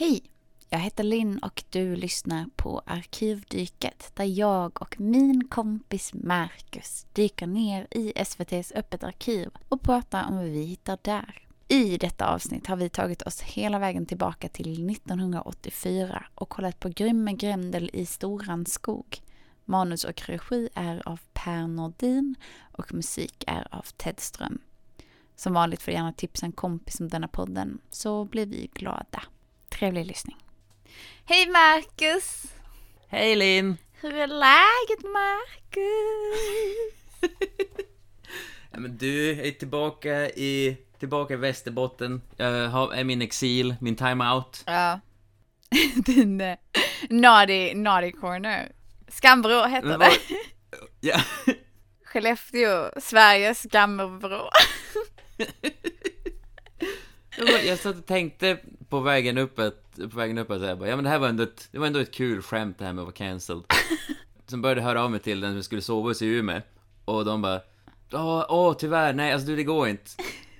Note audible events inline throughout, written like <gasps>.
Hej! Jag heter Linn och du lyssnar på Arkivdyket där jag och min kompis Marcus dyker ner i SVTs Öppet arkiv och pratar om vad vi hittar där. I detta avsnitt har vi tagit oss hela vägen tillbaka till 1984 och kollat på Grymme grändel i Storanskog. Manus och regi är av Per Nordin och musik är av Ted Ström. Som vanligt får du gärna tipsa en kompis om denna podden så blir vi glada. Trevlig lyssning. Hej Marcus! Hej Linn! Hur är läget Marcus? <laughs> ja, men du är tillbaka i, tillbaka i Västerbotten. Jag har, är min exil, min time-out. Ja. <laughs> Din uh, naughty, naughty corner. Skamvrå heter det. <laughs> Ja. Skellefteå, Sveriges skamvrå. Jag satt och tänkte på vägen upp att, på vägen upp att jag bara, ja men det här var ändå ett, det var ändå ett kul skämt det här med att vara cancelled. <laughs> Sen började jag höra av mig till den som skulle sova hos i Umeå. Och de bara, åh, åh tyvärr, nej alltså du det går inte.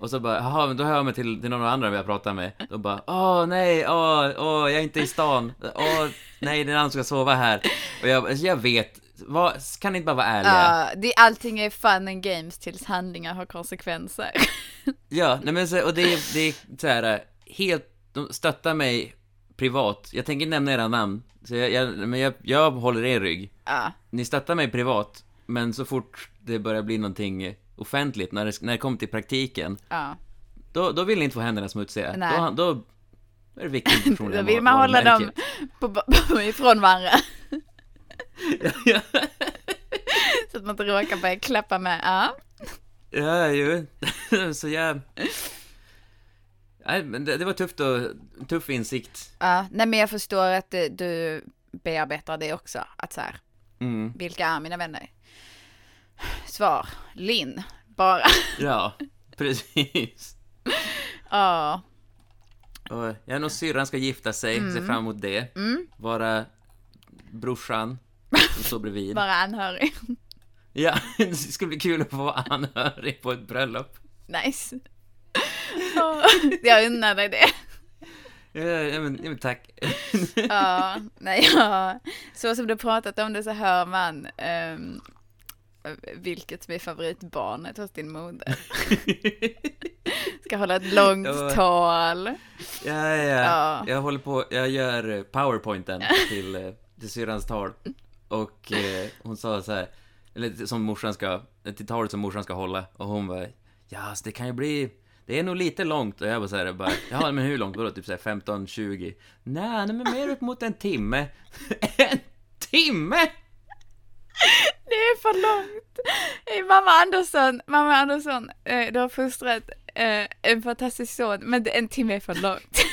Och så bara, jaha, men då hör jag mig till, till någon andra vi har pratat med. Då bara, åh nej, åh, åh, jag är inte i stan. Åh, nej, någon som ska sova här. Och jag, alltså, jag vet, vad, kan ni inte bara vara ärliga? Ja, det, allting är fun and games tills handlingar har konsekvenser. <laughs> Ja, nej men så, och det är, det är så här, helt, de stöttar mig privat. Jag tänker nämna era namn, så jag, jag, men jag, jag håller er rygg. Ja, Ni stöttar mig privat, men så fort det börjar bli någonting offentligt, när det, när det kommer till praktiken, ja. då, då vill ni inte få händerna smutsiga. Nej. Då, då, är det viktigt <laughs> Då vill man hålla dem på, <laughs> på, ifrån varandra. <laughs> Så att man inte råkar börja klappa med. Ja. ja, ju. så jag... Nej, men det, det var tufft och, tuff insikt. ja. Nej men jag förstår att du, du bearbetar det också. Att så här, Mm. vilka är mina vänner? Svar, Linn, bara. <laughs> Ja, precis. Ja. Och jag nog syrran ska gifta sig, ser fram emot det. Mm. Vara brorsan som står bredvid. Bara anhörig. Ja, <laughs> det ska bli kul att få vara anhörig på ett bröllop. Nice. Ja, <laughs> jag unnar dig det. Ja, men, men tack. Ja, nej, ja. Så som du pratat om det så hör man um, vilket som är favoritbarnet hos din moder. <laughs> Ska hålla ett långt Ja. tal. Ja, ja, Ja. ja. Jag håller på, jag gör eh, powerpointen till, eh, till syrrans tal. Och eh, hon sa så här, eller som morsan ska, till talet som morsan ska hålla. Och hon bara, ja, alltså, det kan ju bli, det är nog lite långt. Och jag bara så här, bara, ja, men hur långt? Vadå, typ så här 15-20? Nej, nej, men mer upp mot en timme. <laughs> en timme? Det är för långt. Hej, mamma Andersson, mamma Andersson, eh, du har fostrat eh, en fantastisk son, men en timme är för långt.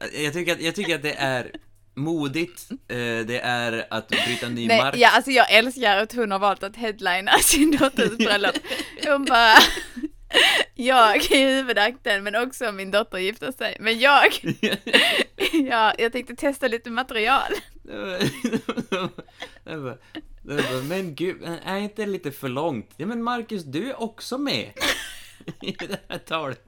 <laughs> Jag tycker att, jag tycker att det är modigt, eh, det är att bryta ny Nej, mark. ja, alltså jag älskar att hon har valt att headlina <laughs> sin dotters bröllop. Hon bara, jag är huvudakten men också min dotter gifter sig. Men jag, <laughs> ja, jag tänkte testa lite material. <laughs> Men gud, är inte det lite för långt? Ja men Marcus, du är också med <laughs> i det här talet.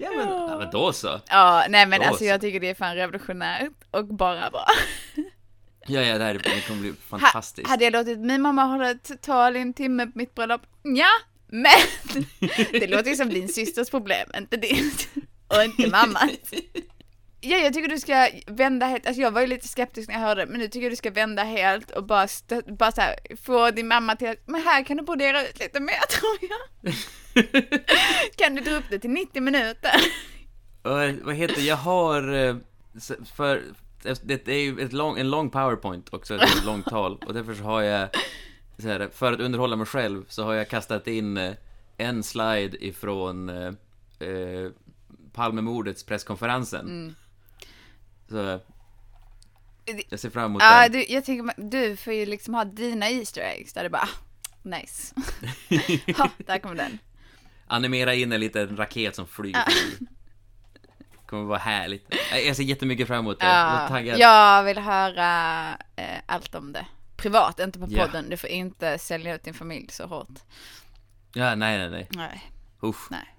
Ja men, ja, men då så. Ja, nej men Då alltså så. jag tycker det är fan revolutionärt och bara bra. Ja, ja, det här det kommer bli Ha, fantastiskt. hade jag låtit min mamma hålla ett tal i en timme på mitt bröllop? Ja, men <laughs> det låter ju som din systers problem, inte din. Och inte mammas. Ja, jag tycker du ska vända helt, alltså jag var ju lite skeptisk när jag hörde det, men nu tycker jag du ska vända helt och bara, stö- bara så här, få din mamma till att, men här kan du brodera ut lite mer <laughs> tror jag. Kan du dra upp det till 90 minuter? Uh, vad heter det? jag har, eh, för, det är ju ett lång, en lång powerpoint också, ett långt tal, och därför så har jag, så här, för att underhålla mig själv, så har jag kastat in eh, en slide ifrån eh, eh, Palmemordets presskonferensen. Mm. Så, jag ser fram emot Ja, den. du, jag tänker, du får ju liksom ha dina Easter eggs där det bara, ah, nice. <laughs> <laughs> ha, där kommer den. Animera in en liten raket som flyger Ja. kommer vara härligt. Jag ser jättemycket fram emot det. Jag Ja, taggad. jag vill höra eh, allt om det. Privat, inte på Ja. podden. Du får inte sälja ut din familj så hårt. Ja, nej, nej, nej. Nej, Uff. nej.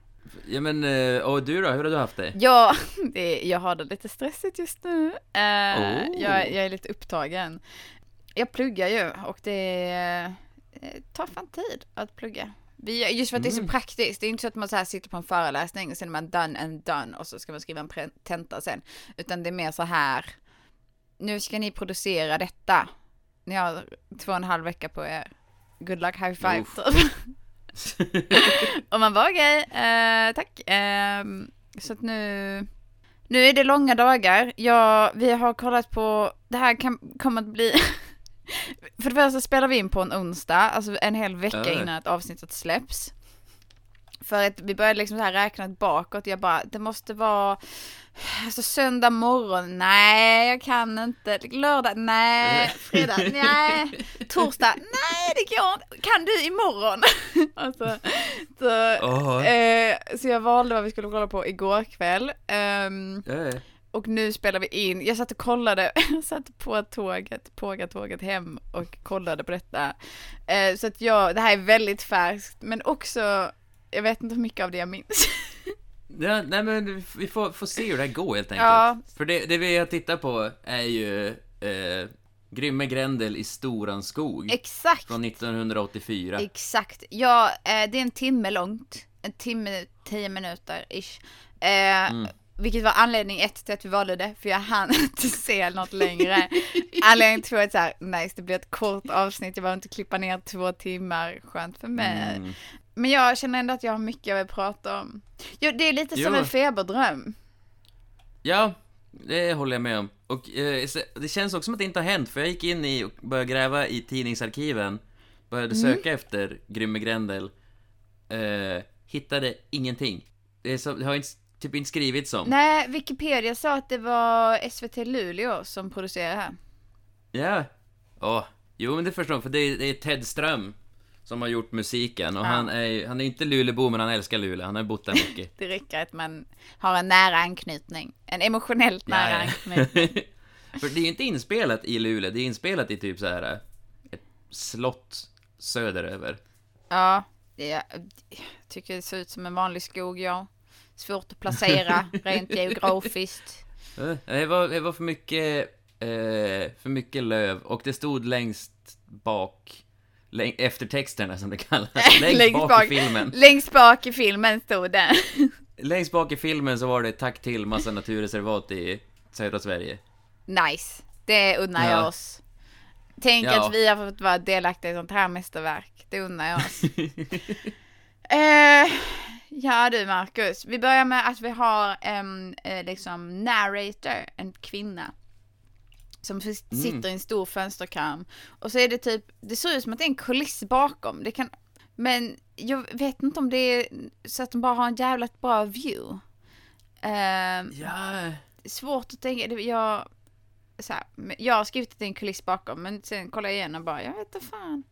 Ja men, eh, och du då? Hur har du haft det? Ja, <laughs> det, jag har det lite stressigt just nu. Eh, Oh. jag, jag är lite upptagen. Jag pluggar ju och det eh, tar fan tid att plugga. Vi, just för att det är så Mm. praktiskt. Det är inte så att man så här sitter på en föreläsning och sen är man done and done och så ska man skriva en tenta sen. Utan det är mer så här. Nu ska ni producera detta. Ni har två och en halv vecka på er. Good luck, high five. Typ. <laughs> Och man bara okej, eh, tack. Ehm, så att nu, nu är det långa dagar. Ja, vi har kollat på, det här kan, kommer att bli, <laughs> för det första spelar vi in på en onsdag, alltså en hel vecka Äh. innan ett avsnittet släpps. För att vi började liksom så här räkna bakåt, jag bara, det måste vara, alltså söndag morgon, nej jag kan inte, lördag, nej, fredag, <laughs> nej, torsdag, nej det går inte, kan du imorgon? <laughs> alltså, så, eh, så jag valde vad vi skulle kolla på igår kväll. Ehm, Eh, och nu spelar vi in, jag satt och kollade, jag <laughs> satt på tåget, pågatåget hem och kollade på detta. Eh, så att jag, det här är väldigt färskt, men också, jag vet inte hur mycket av det jag minns. Ja, nej men vi får, får se hur det här går helt enkelt. Ja. För det, det vi har tittat på är ju eh, Grymme Grändel i Storans skog Exakt, från 1984. exakt. Ja, eh, det är en timme långt, en timme, tio minuter ish. Eh, Mm. Vilket var anledning ett till att vi valde det, för jag hann <laughs> inte se något längre. Anledning två är att så här, nice, det blir ett kort avsnitt, jag behöver inte klippa ner två timmar, skönt för mig. Mm. Men jag känner ändå att jag har mycket jag vill prata om. Jo, det är lite som Jo. en feberdröm. Ja, det håller jag med om. Och eh, det känns också som att det inte har hänt, för jag gick in i och började gräva i tidningsarkiven, började Mm. söka efter Grymme Grändel, eh, hittade ingenting. Det, så, det har inte, typ inte skrivits om. Nej, Wikipedia sa att det var SVT Luleå som producerar det här. Ja. Åh, jo men det förstår jag, för det är, det är Ted Ström som har gjort musiken och Ja. han är han är inte Lulebo men han älskar Luleå, han har bott där mycket. <laughs> Det räcker att man har en nära anknytning. En emotionellt nära Ja, ja. anknytning. <laughs> för det är ju inte inspelat i Luleå, det är inspelat i typ så här eh, ett slott söderöver. Ja, det, jag tycker det ser ut som en vanlig skog, ja. Svårt att placera <laughs> rent geografiskt. Eh, Det var, det var för mycket, eh, för mycket löv och det stod längst bak, eftertexterna som det kallas, <laughs> längst, Längst bak, bak. i filmen. Längst bak i filmen stod det. <laughs> Längst bak i filmen så var det tack till massa naturreservat i södra Sverige. Nice. Det unnar jag Ja. oss. Tänk Ja. att vi har fått vara delaktiga i sånt här mästerverk. Det unnar jag oss. <laughs> eh, ja du Marcus, vi börjar med att vi har en eh, liksom narrator, en kvinna. Som Mm. sitter i en stor fönsterkarm. Och så är det typ, det ser ut som att det är en kuliss bakom. Det kan, men jag vet inte om det är så att de bara har en jävla bra view. Eh, Ja, svårt att tänka, jag, så här, jag har skrivit att det är en kuliss bakom, men sen kollar jag igen och bara, jag vet inte fan.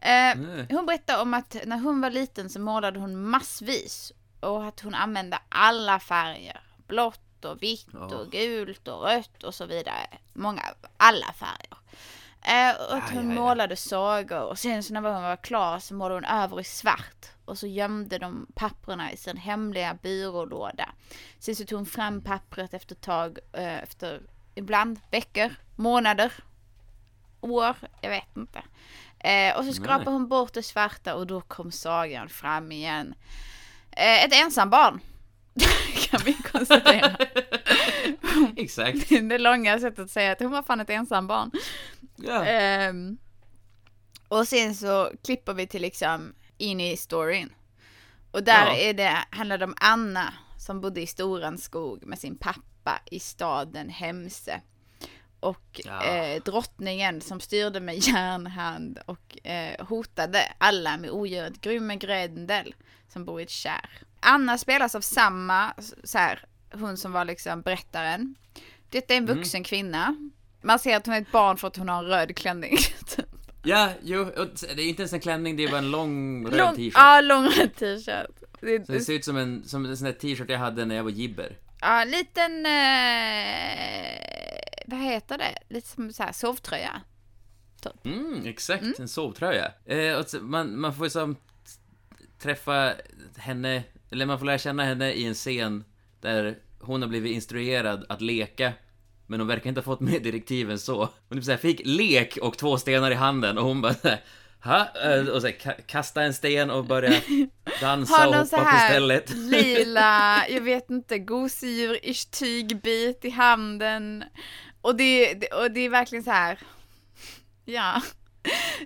Nej. hon berättade om att när hon var liten så målade hon massvis och att hon använde alla färger. Blått och vitt Ja. och gult och rött och så vidare. Många, alla färger. Eh, och Ja, hon ja. målade sagor och sen så när hon var klar så målade hon över i svart. Och så gömde de papperna i sin hemliga byrålåda. Sen så tog hon fram pappret efter ett tag, eh, efter ibland veckor, månader, år, jag vet inte. Eh, och så skrapade Nej. hon bort det svarta och då kom sagan fram igen. Eh, ett ensambarn. <laughs> kan <laughs> vi konstatera. <laughs> Exakt. det långa sättet att säga att hon var fan ett ensambarn. Ja. Ehm, och sen så klipper vi till liksom in i storyn. Och där Ja. är det, handlar det om Anna som bodde i Storans skog med sin pappa i staden Hemse. Och Ja. eh, drottningen som styrde med <laughs> järnhand och eh, hotade alla med odjuret Grymme Grendel som bor i ett kärr. Anna spelas av samma, så här, hon som var liksom berättaren. Detta är en Mm. vuxen kvinna. Man ser att hon är ett barn för att hon har en röd klänning. <laughs> typ. ja, jo, det är inte ens en klänning, det är bara en lång röd t-shirt. Ja, lång röd t-shirt. Det- det ser ut som en, som en sån där t-shirt jag hade när jag var gibber. Ja, liten, eh, vad heter det? Lite som så här sovtröja. Mm, exakt, en sovtröja. Eh, så, man, man får ju som träffa henne eller man får lära känna henne i en scen där hon har blivit instruerad att leka, men hon verkar inte ha fått mer direktiv än så. Hon typ så här fick lek och två stenar i handen och hon bara ha? Eh, Och så här, ka- kasta en sten och börja <laughs> dansa Har och hoppa så på här stället. <laughs> lila, jag vet inte, gosedjur-ish tygbit i handen. Och det- och det är verkligen så här, ja.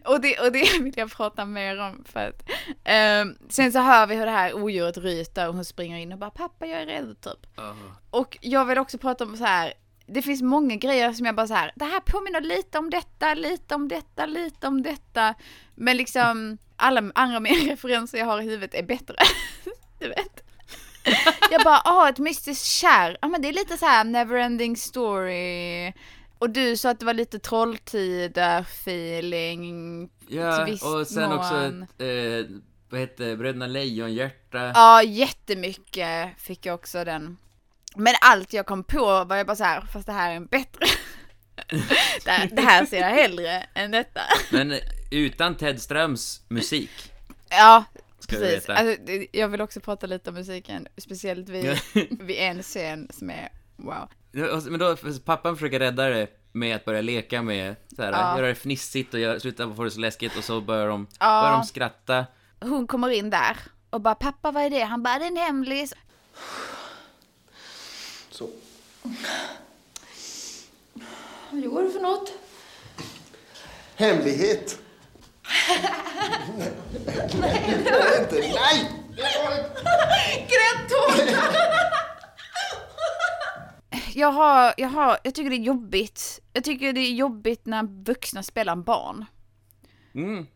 Och det, och det <laughs> vill jag prata mer om för att ehm, sen så hör vi hur det här odjuret ryter och hon springer in och bara pappa jag är rädd typ. Ja. Och jag vill också prata om så här. Det finns många grejer som jag bara så här. Det här påminner lite om detta, lite om detta, lite om detta. Men liksom alla andra <laughs> mer referenser jag har i huvudet är bättre. <laughs> du vet. Jag bara, ah ett mystiskt kärr. Ja men det är lite så här neverending story. Och du sa att det var lite trolltider-feeling. Ja, och sen också mån. ett, eh, vad heter Bröderna Lejonhjärta. Ja, jättemycket fick jag också den. Men allt jag kom på var jag bara så här, fast det här är en bättre. <laughs> det, här, det här ser jag hellre än detta. Men utan Ted Ströms musik. Ja, precis. Alltså, jag vill också prata lite om musiken, speciellt vid, vid en scen som är wow. Men då, pappan försöker rädda det med att börja leka med, så här, Ja. göra det fnissigt och göra, sluta få det så läskigt och så börjar de, Ja. börjar de skratta. Hon kommer in där och bara pappa vad är det? Han bara det är en hemlis. Så. Vad gör du för något? Hemlighet. Nej, det var inte. Nej! Det var inte. Gräddtårta! Jag har, jag har, jag tycker det är jobbigt. Jag tycker det är jobbigt när vuxna spelar barn. Mm.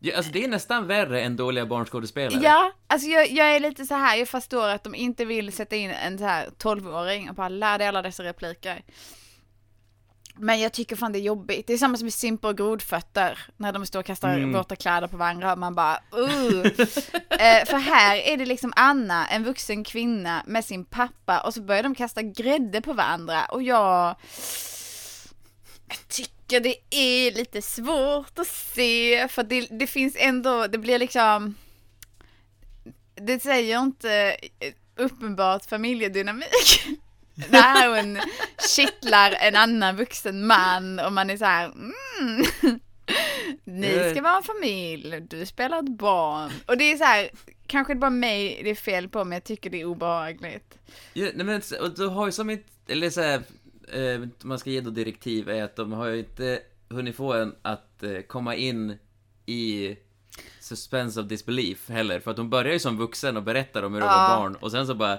Ja, alltså det är nästan värre än dåliga barnskådespelare. Ja, alltså jag, jag är lite så här, jag förstår att de inte vill sätta in en så här 12-åring och bara lär dig alla dessa repliker. Men jag tycker fan det är jobbigt. Det är samma som med Simpa och Grodfötter, när de står och kastar Mm. våta kläder på varandra och man bara uh. <laughs> eh, För här är det liksom Anna, en vuxen kvinna med sin pappa och så börjar de kasta grädde på varandra och jag jag tycker det är lite svårt att se för det, det finns ändå, det blir liksom det säger inte uppenbart familjedynamik. <laughs> När hon kittlar en annan vuxen man och man är så här, mm, ni ska vara en familj, du spelar ett barn. Och det är så här, kanske det bara mig det är fel på men jag tycker det är obehagligt. Ja, nej men, och du har ju som inte, eller så här, eh, man ska ge då direktiv är att de har ju inte hunnit få en att eh, komma in i suspense of disbelief heller, för att hon börjar ju som vuxen och berättar om hur hon Ja. var barn, och sen så bara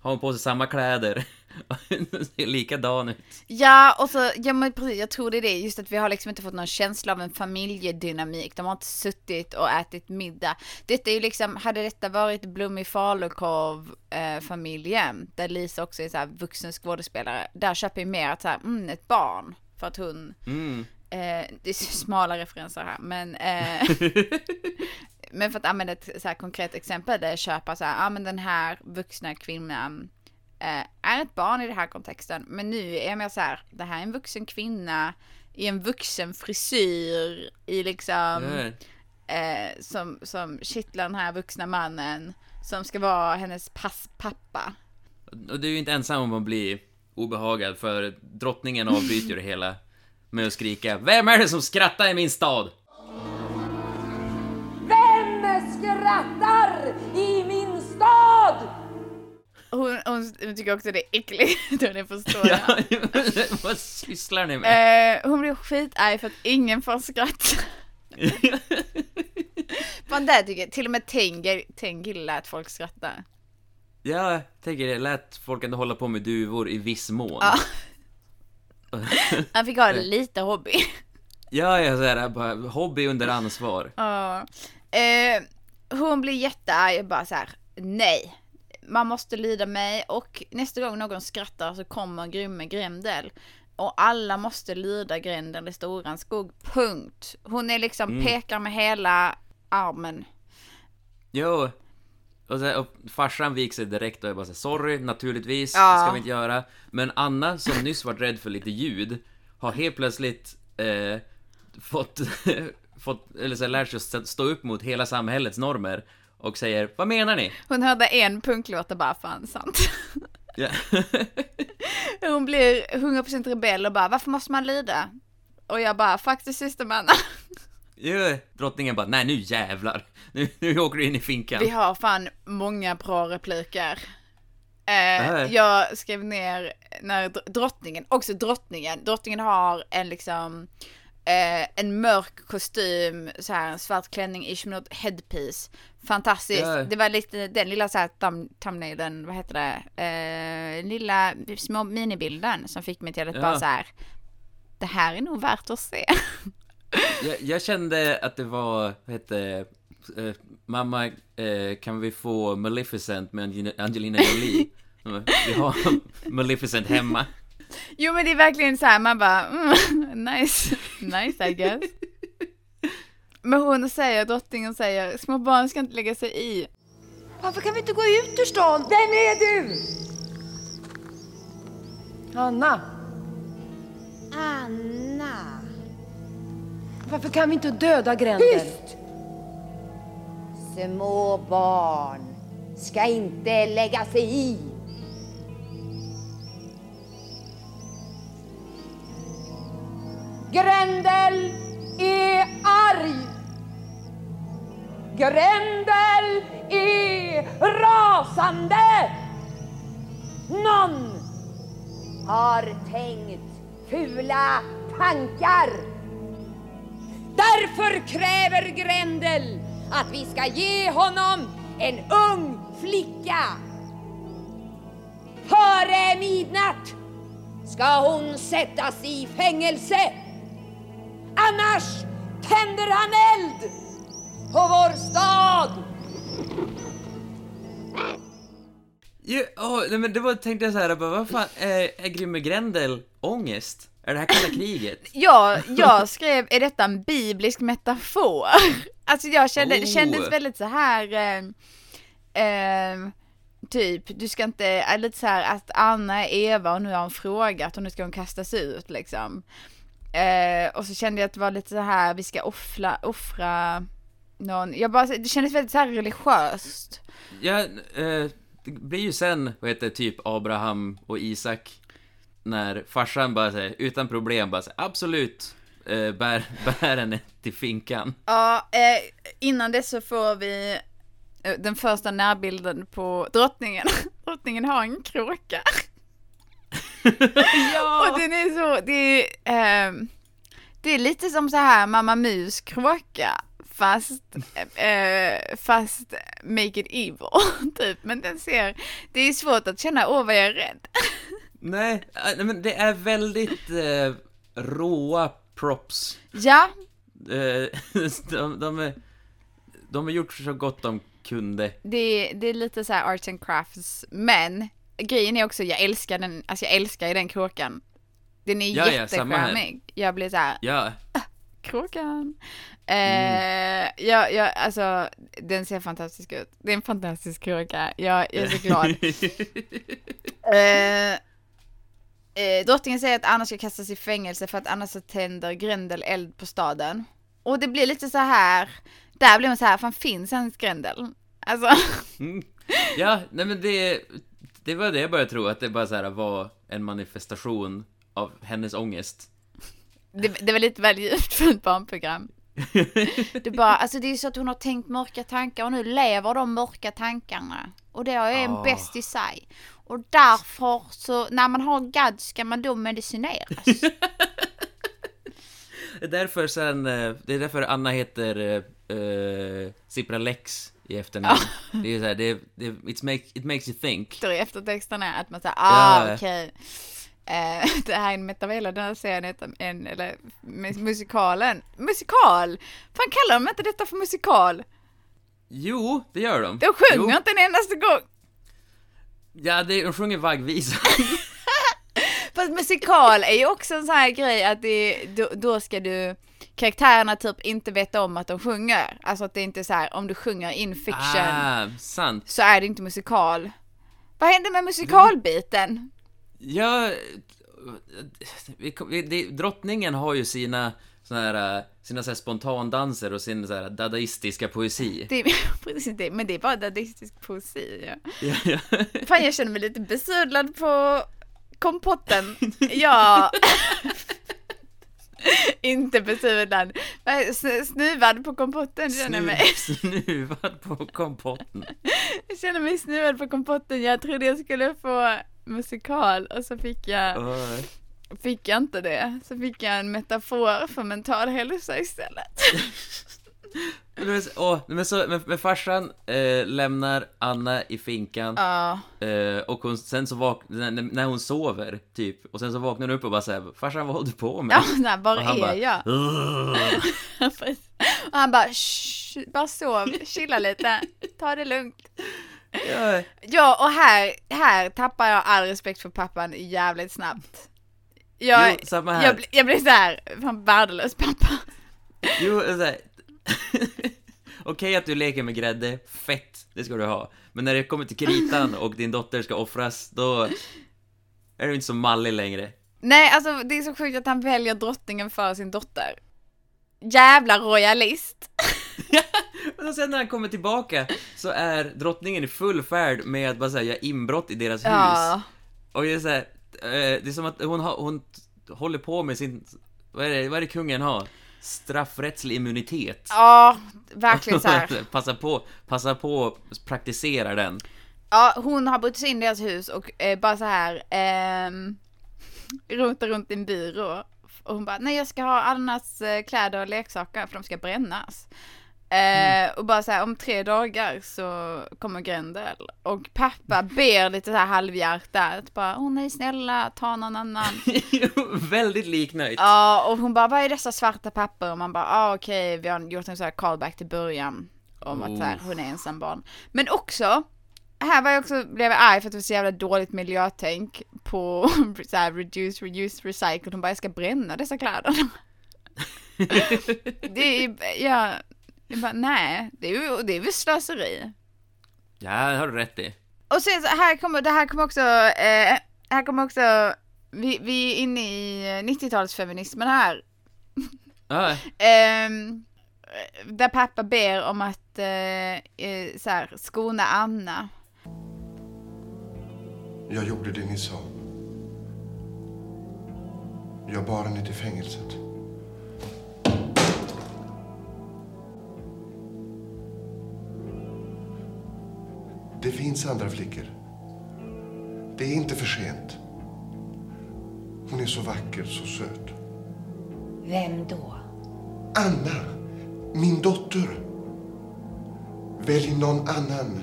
har hon på sig samma kläder, <laughs> ser likadan ut. Ja, och så, ja men precis, jag tror det är det, just att vi har liksom inte fått någon känsla av en familjedynamik, de har inte suttit och ätit middag. Detta är ju liksom, hade detta varit Blommig falukorv eh, familjen, där Lisa också är så här vuxen skådespelare, där köper jag mer att så här, mm, ett barn, för att hon, Mm. eh, det är smala referenser här, men <laughs> eh, <laughs> Men för att använda ett så konkret exempel där jag köper så här, ja men den här vuxna kvinnan är ett barn i den här kontexten. Men nu är jag mer så här, det här är en vuxen kvinna i en vuxen frisyr i liksom, Ja. eh, som, som kittlar den här vuxna mannen som ska vara hennes pass pappa. Och du är ju inte ensam om att bli obehagad, för drottningen avbryter ju det hela med att skrika Vem är det som skrattar i min stad? Vem skrattar i min stad? Hon, hon, tycker också det är äckligt, <laughs> det förstår jag. Ja, <laughs> vad sysslar ni med? Eh, hon blir skitarg för att ingen får skratta. <laughs> Fan där tycker jag, till och med Tengil lät folk skratta. Ja, jag tänker det lät folk ändå hålla på med duvor i viss mån. Ja. Han fick ha lite hobby. Ja, jag säger bara hobby under ansvar. Ja. Eh, hon blir jättearg och bara så här: nej. Man måste lyda mig och nästa gång någon skrattar så kommer Grymme Grendel. Och alla måste lyda Grendel i Storan skog, punkt. Hon är liksom, pekar med hela armen. Jo. Och, så, och farsan vik sig direkt och jag bara så, här, sorry, naturligtvis, Ja. det ska vi inte göra. Men Anna, som nyss varit rädd för lite ljud, har helt plötsligt eh, fått, <laughs> fått, eller så här, lärt sig att stå upp mot hela samhällets normer. Och säger Vad menar ni? Hon hörde en punklåt och bara fan sant. <laughs> Ja. <laughs> Hon blir 100% rebell och bara varför måste man lyda? Och jag bara fuck the system Anna. <laughs> Jo, drottningen bara, nej nu jävlar. Nu, nu åker du in i finkan. Vi har fan många bra repliker. Eh, jag skrev ner när dr- drottningen, också drottningen, drottningen har en liksom eh, en mörk kostym, så här en svart klänning, ish med något headpiece. Fantastiskt. Ja. Det var lite den lilla så här thumb, thumbnailen, vad heter det, eh, lilla små minibilden som fick mig till att Ja. bara så här. Det här är nog värt att se. <laughs> Jag, jag kände att det var, vad hette eh, Mamma, eh, kan vi få Maleficent med Angelina- Angelina Jolie? <laughs> Vi har Maleficent hemma. Jo men det är verkligen så här, man bara mm, <laughs> nice, nice I guess. Men hon säger, drottningen säger, små barn ska inte lägga sig i. Varför kan vi inte gå ut ur stan? Vem är du? Anna. Anna. Varför kan vi inte döda Grendel? Tyst! Små barn ska inte lägga sig i. Grendel är arg. Grendel är rasande. Någon har tänkt fula tankar. Därför kräver Grendel att vi ska ge honom en ung flicka. Före midnatt ska hon sättas i fängelse. Annars tänder han eld på vår stad. Jo, åh, nej, men det var, tänkte jag så här, bara, vad fan, är, är Grimme Grendel ångest? Är det här kalla kriget? <laughs> Ja, jag skrev, är detta en biblisk metafor? <laughs> Alltså jag kände, det Oh. kändes väldigt så här eh, eh, typ, du ska inte, är lite så här att Anna är Eva och nu har hon frågat och nu ska hon kastas ut liksom. Eh, och så kände jag att det var lite så här, vi ska offra, offra någon, jag bara, det kändes väldigt så här religiöst. Ja, eh, det blir ju sen, vad heter typ Abraham och Isak, när farsan bara säger, utan problem, bara säger, absolut, eh, bär, <laughs> bär henne till finkan. Ja, eh, innan det så får vi eh, den första närbilden på drottningen. <laughs> drottningen har en kråka. <laughs> Och den är så, det är, ehm, det är lite som så här Mamma Mus kråka. Fast, eh, fast make it evil, <laughs> typ. Men den ser, det är svårt att känna, åh vad jag är rädd. <laughs> Nej, eh, nej, men det är väldigt eh, råa props. Ja, Eh, <laughs> de, de, är, de har gjort så gott de kunde. det det är lite så här arts and crafts, men grejen är också, jag älskar den, alltså jag älskar ju den kråkan. Den är Ja, ja, jättecharmig. Jag blir så här, Ja, kråkan. Eh, ja, ja, alltså den ser fantastisk ut. Det är en fantastisk kråka. Jag, jag är så glad. <laughs> Eh, eh, drottningen säger att Anna ska kastas i fängelse för att annars så tänder Grendel eld på staden. Och det blir lite så här, där blir man så här, fan finns ens Grendel? Alltså, ja, nej men det, det var det jag började tro, att det bara så här var en manifestation av hennes ångest. det, det var lite väl djupt för ett barnprogram. <laughs> Det är bara, alltså det är så att hon har tänkt mörka tankar och nu lever de mörka tankarna. Och det är en Ah. bäst i sig. Och därför så, när man har gadd ska man då medicineras. <laughs> Det är därför sen, eh, det är därför Anna heter uh, Cipra Lex i efternamn. <laughs> Det är så här, det, det it, make, it makes you think. Står i eftertexterna att man säger, ah Ja. okej. Eh, <laughs> det här är en metavela, den här serien heter en, eller mus- musikalen. Musikal! Fan kallar de inte detta för musikal? Jo, det gör de. De sjunger Jo. inte en endaste gång. Ja, det, de sjunger vaggvisa. <laughs> Fast musikal är ju också en sån här grej att det, då, då ska du karaktärerna typ inte veta om att de sjunger. Alltså att det inte är så här, om du sjunger in fiction ah, sant. så är det inte musikal. Vad hände med musikalbiten? Ja, vi, vi, det, drottningen har ju sina såna här, sina så här spontandanser och sin så här dadaistiska poesi. Det är, <laughs> precis det, men det är bara dadaistisk poesi. Ja. Ja, ja. <laughs> Fan, jag känner mig lite besudlad på kompotten. <laughs> Ja. Inte besudlad. Snuvad på kompotten känner jag mig. Snu- Snuvad på kompotten. Jag känner mig snuvad på kompotten. Jag trodde jag skulle få musikal och så fick jag, Åh. fick jag inte det. Så fick jag en metafor för mental hälsa istället. <laughs> Men, åh, men, så, men, men farsan eh, lämnar Anna i finkan Ja. eh, och hon, sen så vaknar, när, när hon sover, typ, och sen så vaknar hon upp och bara säger Farsan, vad håller du på med? Ja, nej, var är bara, jag? <laughs> Och han bara Shh, bara sov, chilla lite, ta det lugnt. Ja, Ja, och här, här tappar jag all respekt för pappan jävligt snabbt. Jag, Jo, samma här. jag, jag blir såhär, fan värdelös pappa. Jo, så här. <laughs> Okej att du leker med grädde, fett, det ska du ha. Men när det kommer till kritan och din dotter ska offras, då är du inte så mallig längre. Nej, alltså det är så sjukt att han väljer drottningen för sin dotter. Jävla royalist. <laughs> <laughs> Och sen när han kommer tillbaka så är drottningen i full färd med att bara säga inbrott i deras hus. Ja. Och det är så här, eh, det är som att hon, har, hon håller på med sin, vad är det, vad är det kungen har? Straffrättslig immunitet. Ja, verkligen så här. <laughs> passa på, passa på praktisera den. Ja, hon har brutit sig in i deras hus och eh, bara så här ehm, rotar runt i en byrå. Och hon bara, nej jag ska ha Annas eh, kläder och leksaker för de ska brännas. Eh, och bara så här, om tre dagar så kommer Grendel. Och pappa ber lite så här halvhjärtat, bara, åh nej snälla, ta någon annan. <laughs> Väldigt liknöjt. Ja, och hon bara, vad är dessa svarta papper? Och man bara, ah, okej, vi har gjort en sån här callback till början. Om att så här, hon är ensam barn. Men också, här var jag också, blev jag arg för att det var så jävla dåligt miljötänk på <laughs> så här, reduce, reuse, recycle. Hon bara, jag ska bränna dessa kläder. <laughs> det är, ja, jag bara, nej, det är ju, det är väl slöseri. Ja, det har du rätt i. Och sen så här kommer, det här kommer också, eh, här kommer också, vi, vi är inne i 90-talsfeminismen här. <laughs> Ehm, där pappa ber om att eh, eh, så här, skona Anna. Jag gjorde det ni sa. Jag bar henne till fängelset. Det finns andra flickor. Det är inte för sent. Hon är så vacker, så söt. Vem då? Anna, min dotter. Välj någon annan.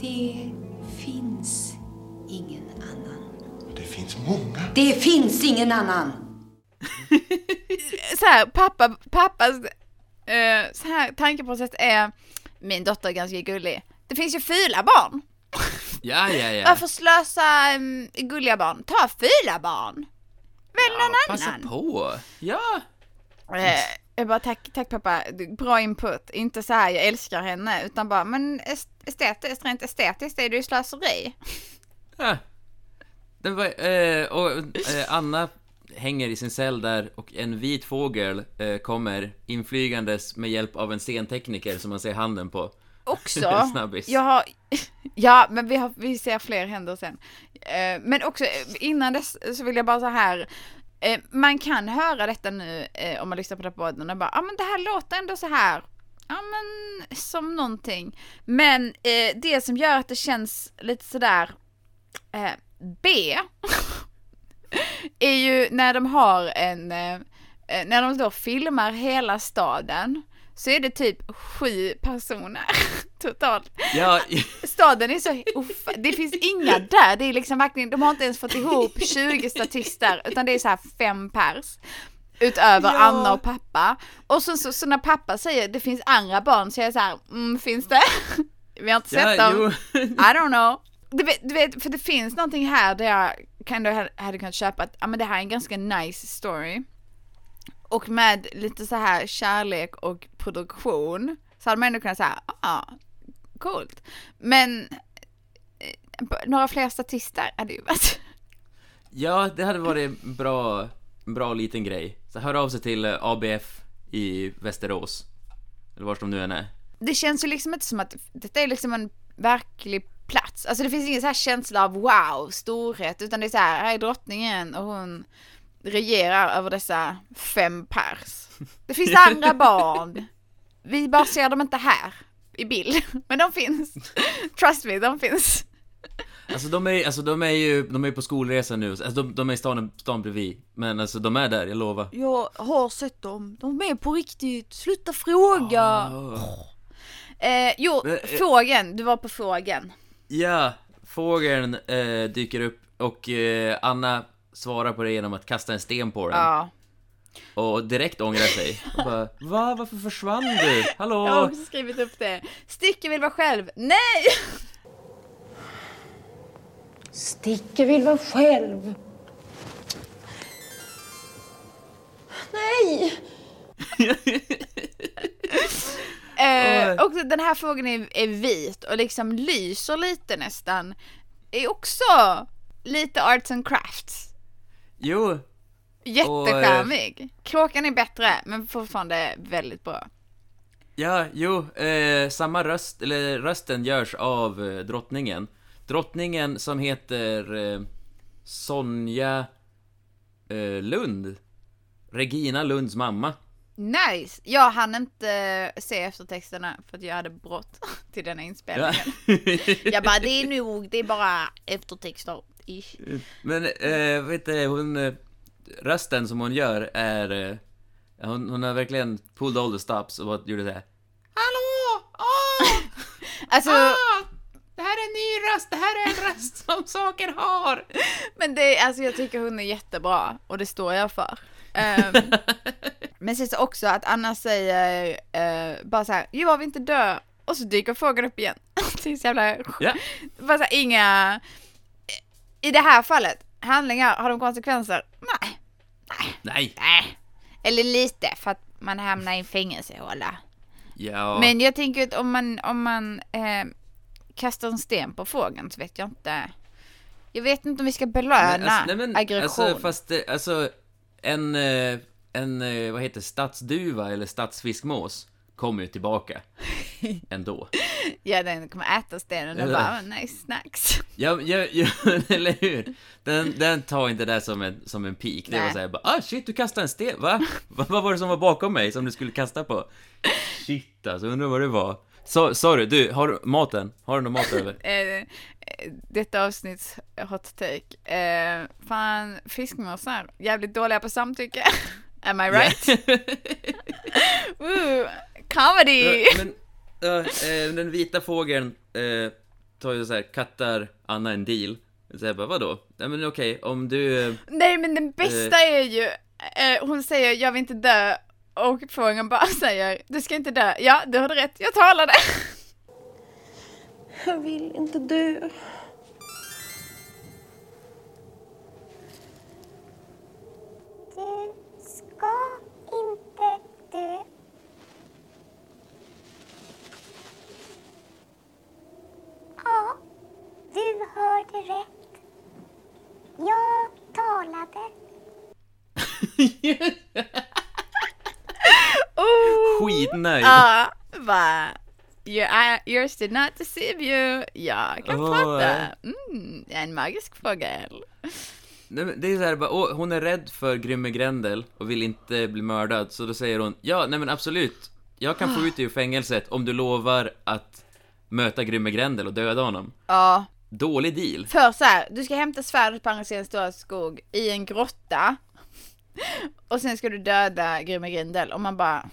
Det finns ingen annan. Det finns många. Det finns ingen annan! <laughs> Så här, pappa, pappas eh, så här, tankeprocess är, min dotter är ganska gullig. Det finns ju fula barn. ja, ja. ja. Varför slösa um, gulliga barn? Ta fula barn. Välj någon Passa annan. på. Ja. Eh, jag bara tack, tack pappa, bra input. Inte så här jag älskar henne utan bara men est- estetiskt, rent estetiskt är det ju slöseri. ja. Det var, eh, och eh, Anna hänger i sin cell där och en vit fågel eh, kommer inflygandes med hjälp av en scentekniker som man ser handen på. Också, <laughs> Snabbis. jag har, <laughs> ja men vi, har, vi ser fler händer sen. Eh, men också eh, innan dess så vill jag bara så här, eh, man kan höra detta nu eh, om man lyssnar på podden och bara, ja men det här låter ändå så här, ja men som någonting. Men eh, det som gör att det känns lite sådär eh, B <laughs> är ju när de har en, eh, eh, när de då filmar hela staden så är det typ sju personer <laughs> totalt. Ja, <laughs> Staden är så, uff, det finns inga där, det är liksom verkligen, de har inte ens fått ihop 20 statister utan det är så här fem pers. Utöver Ja. Anna och pappa. Och så, så, så när pappa säger det finns andra barn så är jag så här, mm, finns det? <laughs> Vi har inte sett ja, dem. jo. I don't know. Du vet, du vet, för det finns någonting här där jag kan då ha- hade kunnat köpa att, ja men det här är en ganska nice story. Och med lite så här kärlek och produktion så hade man ändå kunnat säga, ah, coolt. Men eh, några fler statister hade ju varit, <laughs> Ja, det hade varit bra. en bra liten grej. Så hör av sig till eh, ABF i Västerås. Eller vart de nu än är. Det känns ju liksom inte som att detta är liksom en verklig plats. Alltså det finns ingen så här känsla av wow, storhet, utan det är så här, här är drottningen och hon regerar över dessa fem pers. Det finns <laughs> andra barn. Vi bara ser dem inte här i bild, <laughs> men de finns. Trust me, de finns. Alltså de är, alltså, de är ju de är på skolresa nu, alltså, de, de är i stan, stan bredvid. Men alltså de är där, jag lovar. Jag har sett dem, de är på riktigt, sluta fråga. Ah. Eh, jo, Men, eh, fågeln, du var på fågeln. Ja, fågeln eh, dyker upp och eh, Anna svarar på det genom att kasta en sten på den. Ja. Och direkt ångrar sig. Och bara, Va? Varför försvann du? Hallå? Jag har också skrivit upp det. Sticke vill vara själv. Nej! Sticke vill vara själv. Nej! <laughs> Eh, och den här fågeln är, är vit och liksom lyser lite nästan. Är också lite arts and crafts. Jo, Jättecharmig. Kråkan är bättre men fortfarande väldigt bra. ja, jo, eh, samma röst, eller rösten görs av eh, drottningen. Drottningen som heter eh, Sonja eh, Lund. Regina Lunds mamma. Nice! Jag hann inte se eftertexterna för att jag hade brått <laughs> till denna Ja. inspelningen. Jag bara, det är nog, det är bara eftertexter. Ish. Men, eh, vet du, hon... Eh, rösten som hon gör är... Eh, hon, hon har verkligen pulled all the stops och gjorde det här. Hallå! Åh! <laughs> Alltså, Det här är en ny röst, det här är en röst som saker har! men det, alltså jag tycker hon är jättebra och det står jag för. Ehm, <laughs> men sen så också att Anna säger eh, bara så här, jag vill inte dö. Och så dyker fågeln upp igen. <laughs> det är så jävla Ja. Bara så här, inga... I det här fallet, handlingar, har de konsekvenser? Nej. Nej! Nej. Eller lite, för att man hamnar i en fängelsehåla. Ja. Men jag tänker att om man, om man eh, kastar en sten på fågeln så vet jag inte. Jag vet inte om vi ska belöna Men, alltså, nej, men, aggression. Alltså, fast alltså, en, eh, en, eh, vad heter stadsduva eller stadsfiskmås kommer ju tillbaka. <laughs> Ändå. Ja, den kommer äta stenen och bara, "Oh, nice snacks. Ja, ja, ja <laughs> eller hur? Den, den tar inte det som en, som en pik. Det var såhär bara, ah shit, du kastade en sten? Va- <laughs> Vad var det som var bakom mig som du skulle kasta på? Shit alltså, undrar vad det var. Så, sorry, du, har du maten? Har du någon mat över? <laughs> Eh, detta avsnitts hot take. Eh, fan, fiskmåsar, jävligt dåliga på samtycke. <laughs> Am I right? <laughs> Ooh, comedy! Men, eh, den vita fågeln eh, tar ju så här, kattar Anna en deal. Så jag bara, vadå? Nej men okej, om du... Nej men den bästa är ju, hon säger jag vill inte dö och fågeln bara <laughs> säger du ska inte dö. Ja, du hade rätt, jag talade. <laughs> Jag vill inte dö. Du ska inte dö. Ja, du hörde rätt. Jag talade. <laughs> Oh, Skitnöjd! Ja, <laughs> va. Your yours did not deceive you. Jag kan prata. nej. Mm, jag är en magisk fågel. Nej, men det är så här, bara, åh, hon är rädd för Grymme Grendel och vill inte bli mördad, så då säger hon Ja, nej men absolut Jag kan få <gasps> ut dig ur fängelset om du lovar att möta Grymme Grendel och döda honom Ja, Dålig deal för så här, du ska hämta svärdet på andra sidan stora skog i en grotta. Och sen ska du döda Grymme Grindel och man bara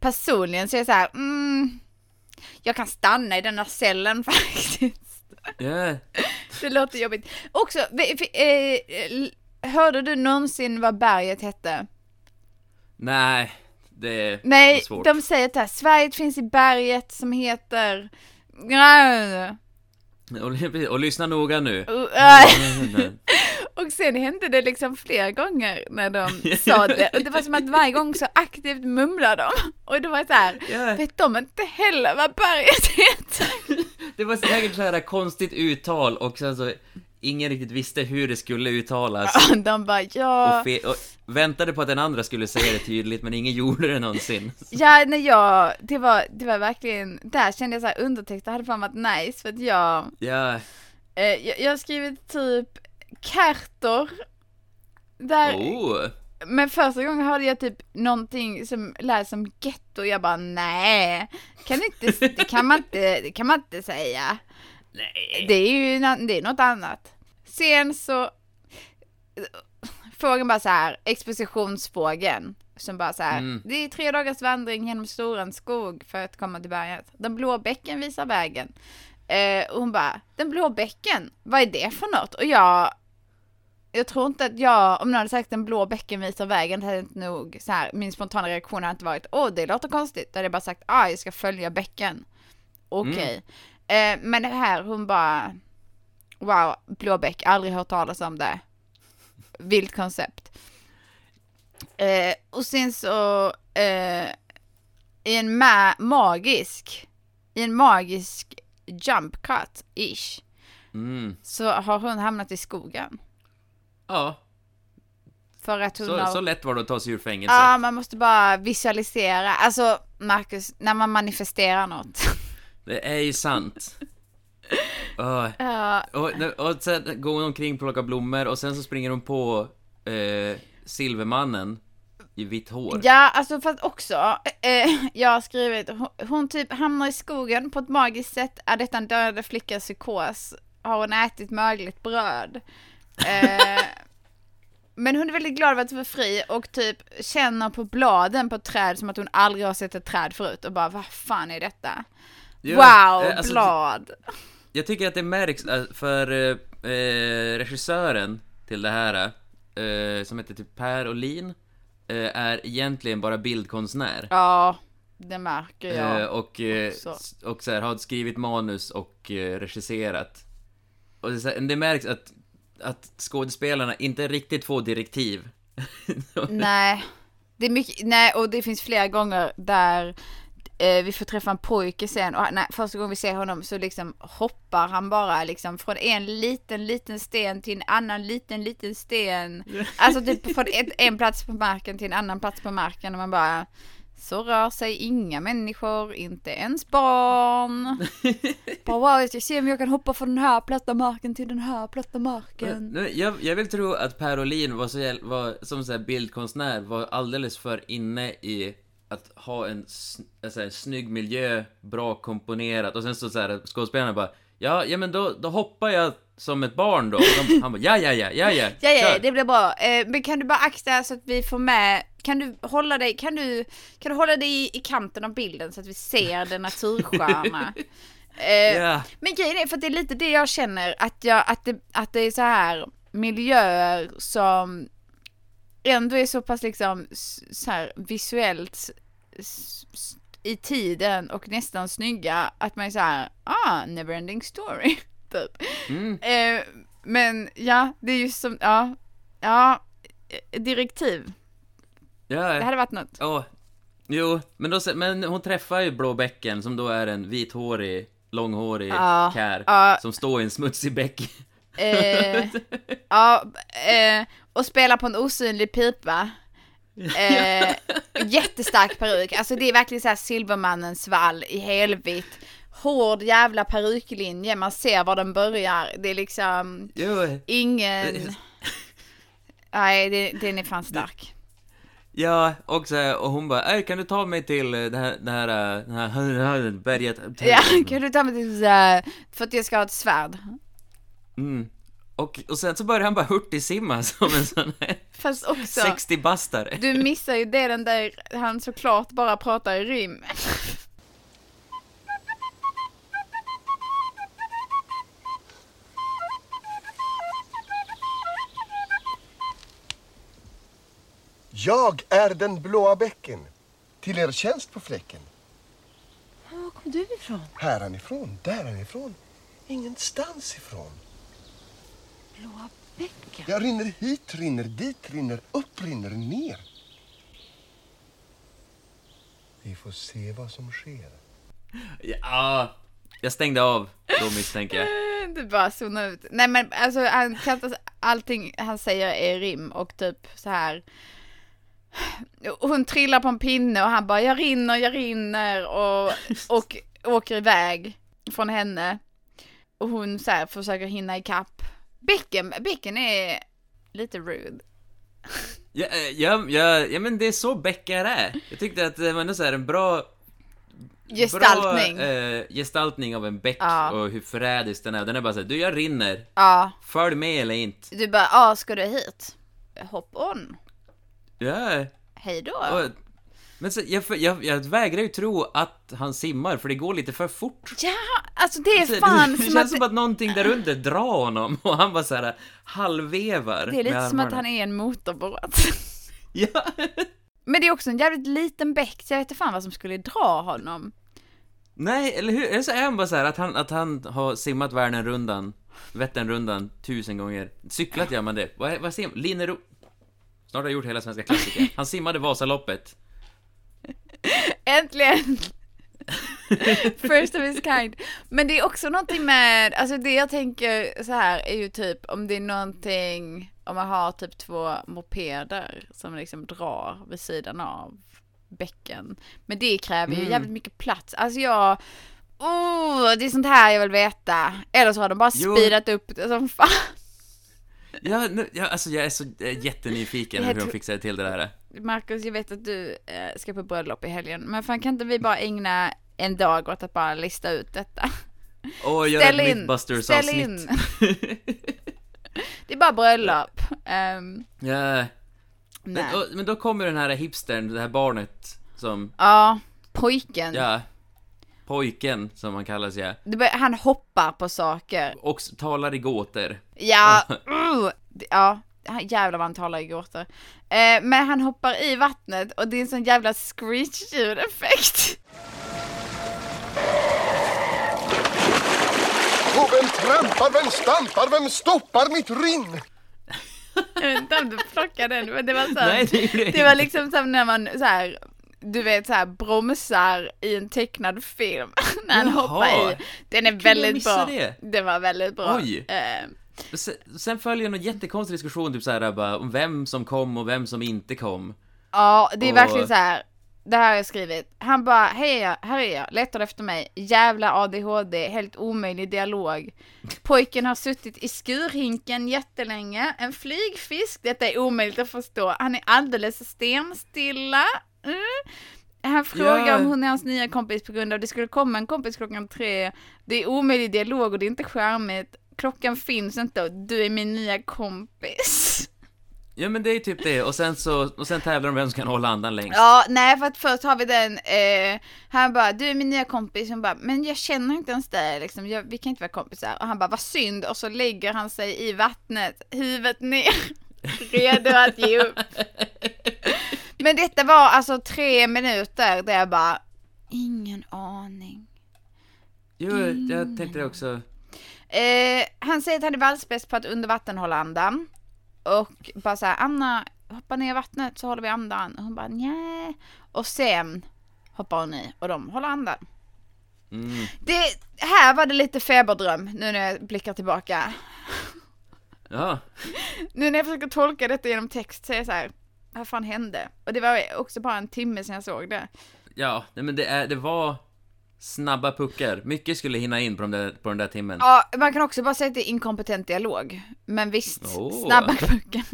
Personligen så är jag så här, mm, jag kan stanna i den här cellen <laughs> faktiskt. Ja, Det låter jobbigt. Också, eh, hörde du någonsin vad berget hette? nej Det är Nej, svårt de säger att det här, Sverige finns i berget som heter... och, och lyssna noga nu <laughs> Och sen hände det liksom flera gånger när de <laughs> sa det. Och det var som att varje gång så aktivt mumlade de. Och det var så här, Ja. vet de inte heller vad berget heter? <laughs> Det var säkert så här konstigt uttal och sen så ingen riktigt visste hur det skulle uttalas. De bara ja, Och, och väntade på att den andra skulle säga det tydligt, men ingen <laughs> gjorde det någonsin. ja när jag, det var, det var verkligen, där kände jag så här undertexter hade fan varit nice för att jag, Ja, eh, jag, jag har skrivit typ Kärtor. Där, oh. men första gången hörde jag typ någonting som lät som getto, jag bara nej, kan inte, det kan man inte, det kan man inte säga. Nej. Det är ju det är något annat. Sen så, frågan bara så här, expositionsfrågan. Som bara så här, Mm. det är tre dagars vandring genom Storans skog för att komma till berget. Den blå bäcken visar vägen. Eh, och hon bara, den blå bäcken, vad är det för något? Och jag, jag tror inte att jag, om någon hade sagt den blå bäcken visar vägen, hade inte nog så här, min spontana reaktion hade inte varit, åh det låter konstigt. Då hade jag bara sagt, ah jag ska följa bäcken. Okej. Eh, men det här, hon bara, wow, blåbäck, aldrig hört talas om det. Vilt koncept. Eh, och sen så, eh, i en ma- magisk, i en magisk jump cut, ish, Mm. så har hon hamnat i skogen. Ja, För att hon så, har... så lätt var det att ta sig ur fängelse. Ja, man måste bara visualisera. Alltså, Marcus, när man manifesterar något. <laughs> Det är ju sant. <laughs> Åh. Ja, Och, och sen går hon omkring och plockar blommor och sen så springer hon på eh, Silvermannen i vitt hår. Ja, alltså fast också, eh, jag har skrivit, hon, hon typ hamnar i skogen på ett magiskt sätt, är detta en döende flickas psykos? Har hon ätit mögligt bröd? Eh, men hon är väldigt glad över att vara fri och typ känner på bladen på ett träd som att hon aldrig har sett ett träd förut och bara vad fan är detta? Ja, wow, eh, alltså, blad! Jag tycker att det märks eh, för eh, regissören till det här, eh, som heter typ Per Olin, eh, är egentligen bara bildkonstnär. Ja, det märker jag. Och, också. och så här, har skrivit manus och regisserat. Och det, så här, det märks att, att skådespelarna inte riktigt får direktiv. <laughs> Nej, det är mycket, nej och det finns flera gånger där eh, vi får träffa en pojke sen och nej, första gången vi ser honom så liksom hoppar han bara liksom från en liten, liten sten till en annan liten, liten sten. <laughs> Alltså typ från ett, en plats på marken till en annan plats på marken och man bara så rör sig inga människor, inte ens barn. <laughs> Bara wow, jag ska se om jag kan hoppa från den här platta marken till den här platta marken. Jag, jag vill tro att Per Olin var, så, var som så här bildkonstnär var alldeles för inne i att ha en, alltså en snygg miljö, bra komponerat och sen så, så här skådespelarna bara Ja, ja men då, då hoppar jag som ett barn då. De, han bara ja, ja, ja, ja, ja, Ja, ja, kör." det blir bra. Eh, men kan du bara akta så att vi får med, kan du hålla dig, kan du, kan du hålla dig i, i kanten av bilden så att vi ser den natursköna? <laughs> Eh, Ja. Men grejen är, för att det är lite det jag känner, att, jag, att, det, att det är så här miljöer som ändå är så pass liksom så här visuellt i tiden och nästan snygga att man är så här, ah, neverending story, typ. Mm. Eh, men ja, det är ju som, ja, ja, eh, direktiv. Ja, Det hade varit något. Åh, jo, men, då, men hon träffar ju Blå bäcken som då är en vithårig, långhårig Ja, kär ja. som står i en smutsig bäck. Eh, <laughs> ja, eh, och spela på en osynlig pipa. Eh, jättestark peruk, alltså det är verkligen så här Silvermannens vall i helvitt. Hård jävla peruklinje, man ser var den börjar. Det är liksom Jo, ingen... <laughs> Nej, det, den är fan stark. ja, och, så, här, och hon bara, "Äh, kan du ta mig till eh, det här, det här, eh, det här, det här berget? Ja, <laughs> kan du ta mig till här, för att jag ska ha ett svärd? Mm. Och, och sen så börjar han bara hurtigsimma <laughs> som en sån här Fast också, 60-bastare. du missar ju det den där, han såklart bara pratar i rim. Jag är den blåa bäcken. Till er tjänst på fläcken. Var kom du ifrån? Häranifrån, däranifrån, ingenstans ifrån. Blåa bäcken? Jag rinner hit, rinner dit, rinner upp, rinner ner. Vi får se vad som sker. Ja, jag stängde av då misstänker jag. <laughs> Du bara zonar ut. Nej men alltså han allting han säger är rim och typ så här. Hon trillar på en pinne och han bara jag rinner, jag rinner och, <laughs> och åker iväg från henne. Och hon så här försöker hinna ikapp. Bäcken, bäcken är lite rude. Ja, eh, ja, ja, ja, men det är så bäckar är. Jag tyckte att det var ändå så här en bra... Gestaltning. Bra, eh, gestaltning av en bäck Ja. och hur förrädisk den är. Den är bara såhär, du jag rinner. Ja, Följ med eller inte. du bara ja ska du hit? Hop on. Ja. Hej då. Och, men så, jag, jag, jag vägrar ju tro att han simmar, för det går lite för fort. Ja, alltså det Så är fan det, det känns att som att någonting där under drar honom och han bara såhär halvvevar det är lite som att han är en motorbåt. <laughs> Ja. Men det är också en jävligt liten bäck, så jag vet inte fan vad som skulle dra honom. Nej, eller hur? Eller så är han bara så här att han, att han har simmat Värnenrundan, Vätternrundan tusen gånger. Cyklat gör man det. Vad, vad säger man? Linnero... Snart har jag gjort hela svenska klassiker. Han simmade Vasaloppet. Äntligen! First of his kind. Men det är också någonting med, alltså det jag tänker så här är ju typ om det är någonting, om man har typ två mopeder som liksom drar vid sidan av bäcken. Men det kräver ju Mm. jävligt mycket plats. Alltså jag, oh, det är sånt här jag vill veta. Eller så har de bara Jo. speedat upp det som fan. Ja, ja alltså jag är så är jättenyfiken hur tror- fixade till det där. Marcus, jag vet att du eh, ska på bröllop i helgen, men fan kan inte vi bara ägna en dag åt att bara lista ut detta? Och göra ett Mythbusters-avsnitt. <laughs> Det är bara bröllop. Ehm, ja. Men, och, men då kommer den här hipstern, det här barnet som, Ja, pojken. ja, pojken som han kallas ja, Han hoppar på saker. och talar i gåtor. Ja, <laughs> uh, ja. Han- Jävlar vad han talar i gåtor. Eh, men han hoppar i vattnet och det är en sån jävla screech-ljudeffekt. Och vem trampar, vem stampar, vem stoppar mitt rinn? Jag vet inte om du plockade den, men det var så. Nej, det Det var liksom som när man så här, du vet så här bromsar i en tecknad film <laughs> när han Jaha. hoppar i. Den är jag väldigt bra. det? Den var väldigt bra. Oj. Eh, Sen, sen följer någon jättekonstig diskussion, typ såhär bara, om vem som kom och vem som inte kom. ja, det är Och- verkligen så här. Det här har jag skrivit. Han bara, hej jag, här är jag, letar efter mig. Jävla ADHD, helt omöjlig dialog. <laughs> Pojken har suttit i skurhinken jättelänge. En flygfisk, detta är omöjligt att förstå. Han är alldeles stenstilla. Mm. Han frågar Ja. om hon är hans nya kompis på grund av att det skulle komma en kompis klockan tre. Det är omöjlig dialog och det är inte charmigt. Klockan finns inte och du är min nya kompis. Ja men det är typ det, och sen så, och sen tävlar de vem som kan hålla andan längst. Ja, nej för att först har vi den, eh, han bara, du är min nya kompis, hon bara, men jag känner inte ens dig liksom, jag, vi kan inte vara kompisar. Och han bara, vad synd, och så lägger han sig i vattnet, huvudet ner, <laughs> redo att ge upp. <laughs> Men detta var alltså tre minuter där jag bara, ingen aning. Jo, jag tänkte det också. Eh, han säger att han är världsbäst på att under vatten hålla andan. Och bara så här, Anna, hoppa ner i vattnet så håller vi andan. Och hon bara, nej. Och sen hoppar hon i och de håller andan. Mm. Det, här var det lite feberdröm nu när jag blickar tillbaka. Ja, Nu när jag försöker tolka detta genom text så är jag så här, vad fan hände? Och det var också bara en timme sedan jag såg det. ja, nej men det, är, det var snabba puckar. Mycket skulle hinna in på, de där, på den där timmen. Ja, man kan också bara säga att det är inkompetent dialog. Men visst, Åh. snabba puckar.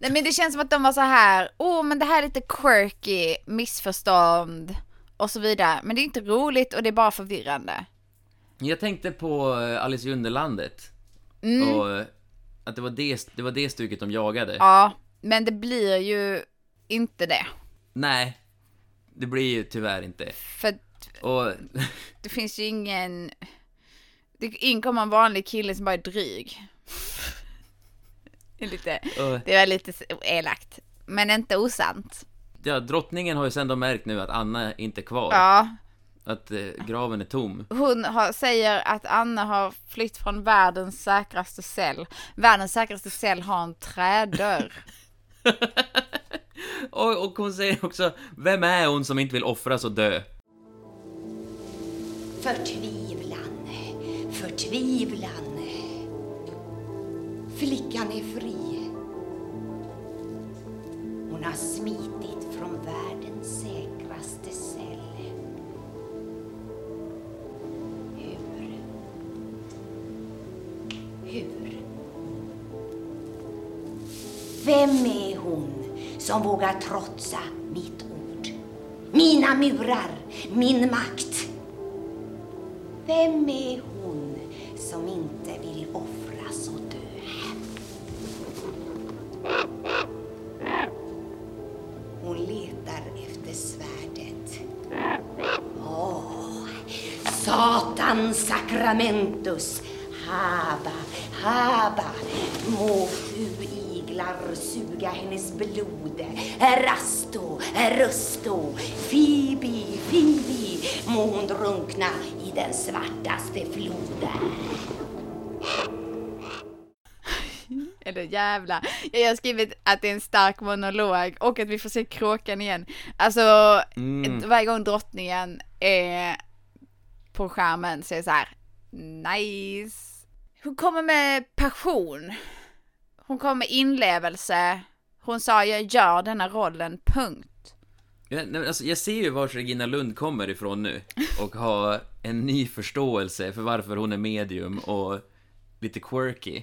Nej men det känns som att de var så här, åh men det här är lite quirky, missförstånd och så vidare. Men det är inte roligt och det är bara förvirrande. Jag tänkte på eh, Alice i Underlandet. Mm. Och eh, att det var det, det var det stuket de jagade. Ja, men det blir ju inte det. Nej, det blir ju tyvärr inte. För Och det finns ju ingen... Det inkommer en vanlig kille som bara är dryg. Det är lite, och, det var lite elakt. Men inte osant. ja, drottningen har ju sen då märkt nu att Anna är inte är kvar. Ja, Att eh, graven är tom. hon har, säger att Anna har flytt från världens säkraste cell. Världens säkraste cell har en trädörr. <laughs> Och, och hon säger också, vem är hon som inte vill offras och dö? Förtvivlan, förtvivlan. Flickan är fri. Hon har smitit från världens säkraste cell. Hur? Hur? Vem är hon som vågar trotsa mitt ord? Mina murar, min makt. Vem är hon som inte vill offras och dö? Hon letar efter svärdet. Åh, Satan Sacramentus. Haba, haba. Må sju iglar suga hennes blod. Rasto, rusto. Fibi, Fibi. Må hon drunkna i den svartaste floden. Eller jävla. Jag har skrivit att det är en stark monolog och att vi får se kråkan igen. Alltså Mm. varje gång drottningen är på skärmen så är det så här nice. Hon kommer med passion. Hon kommer med inlevelse. Hon sa jag gör denna rollen, punkt. Ja, nej, alltså, jag ser ju var Regina Lund kommer ifrån nu och har en ny förståelse för varför hon är medium och lite quirky.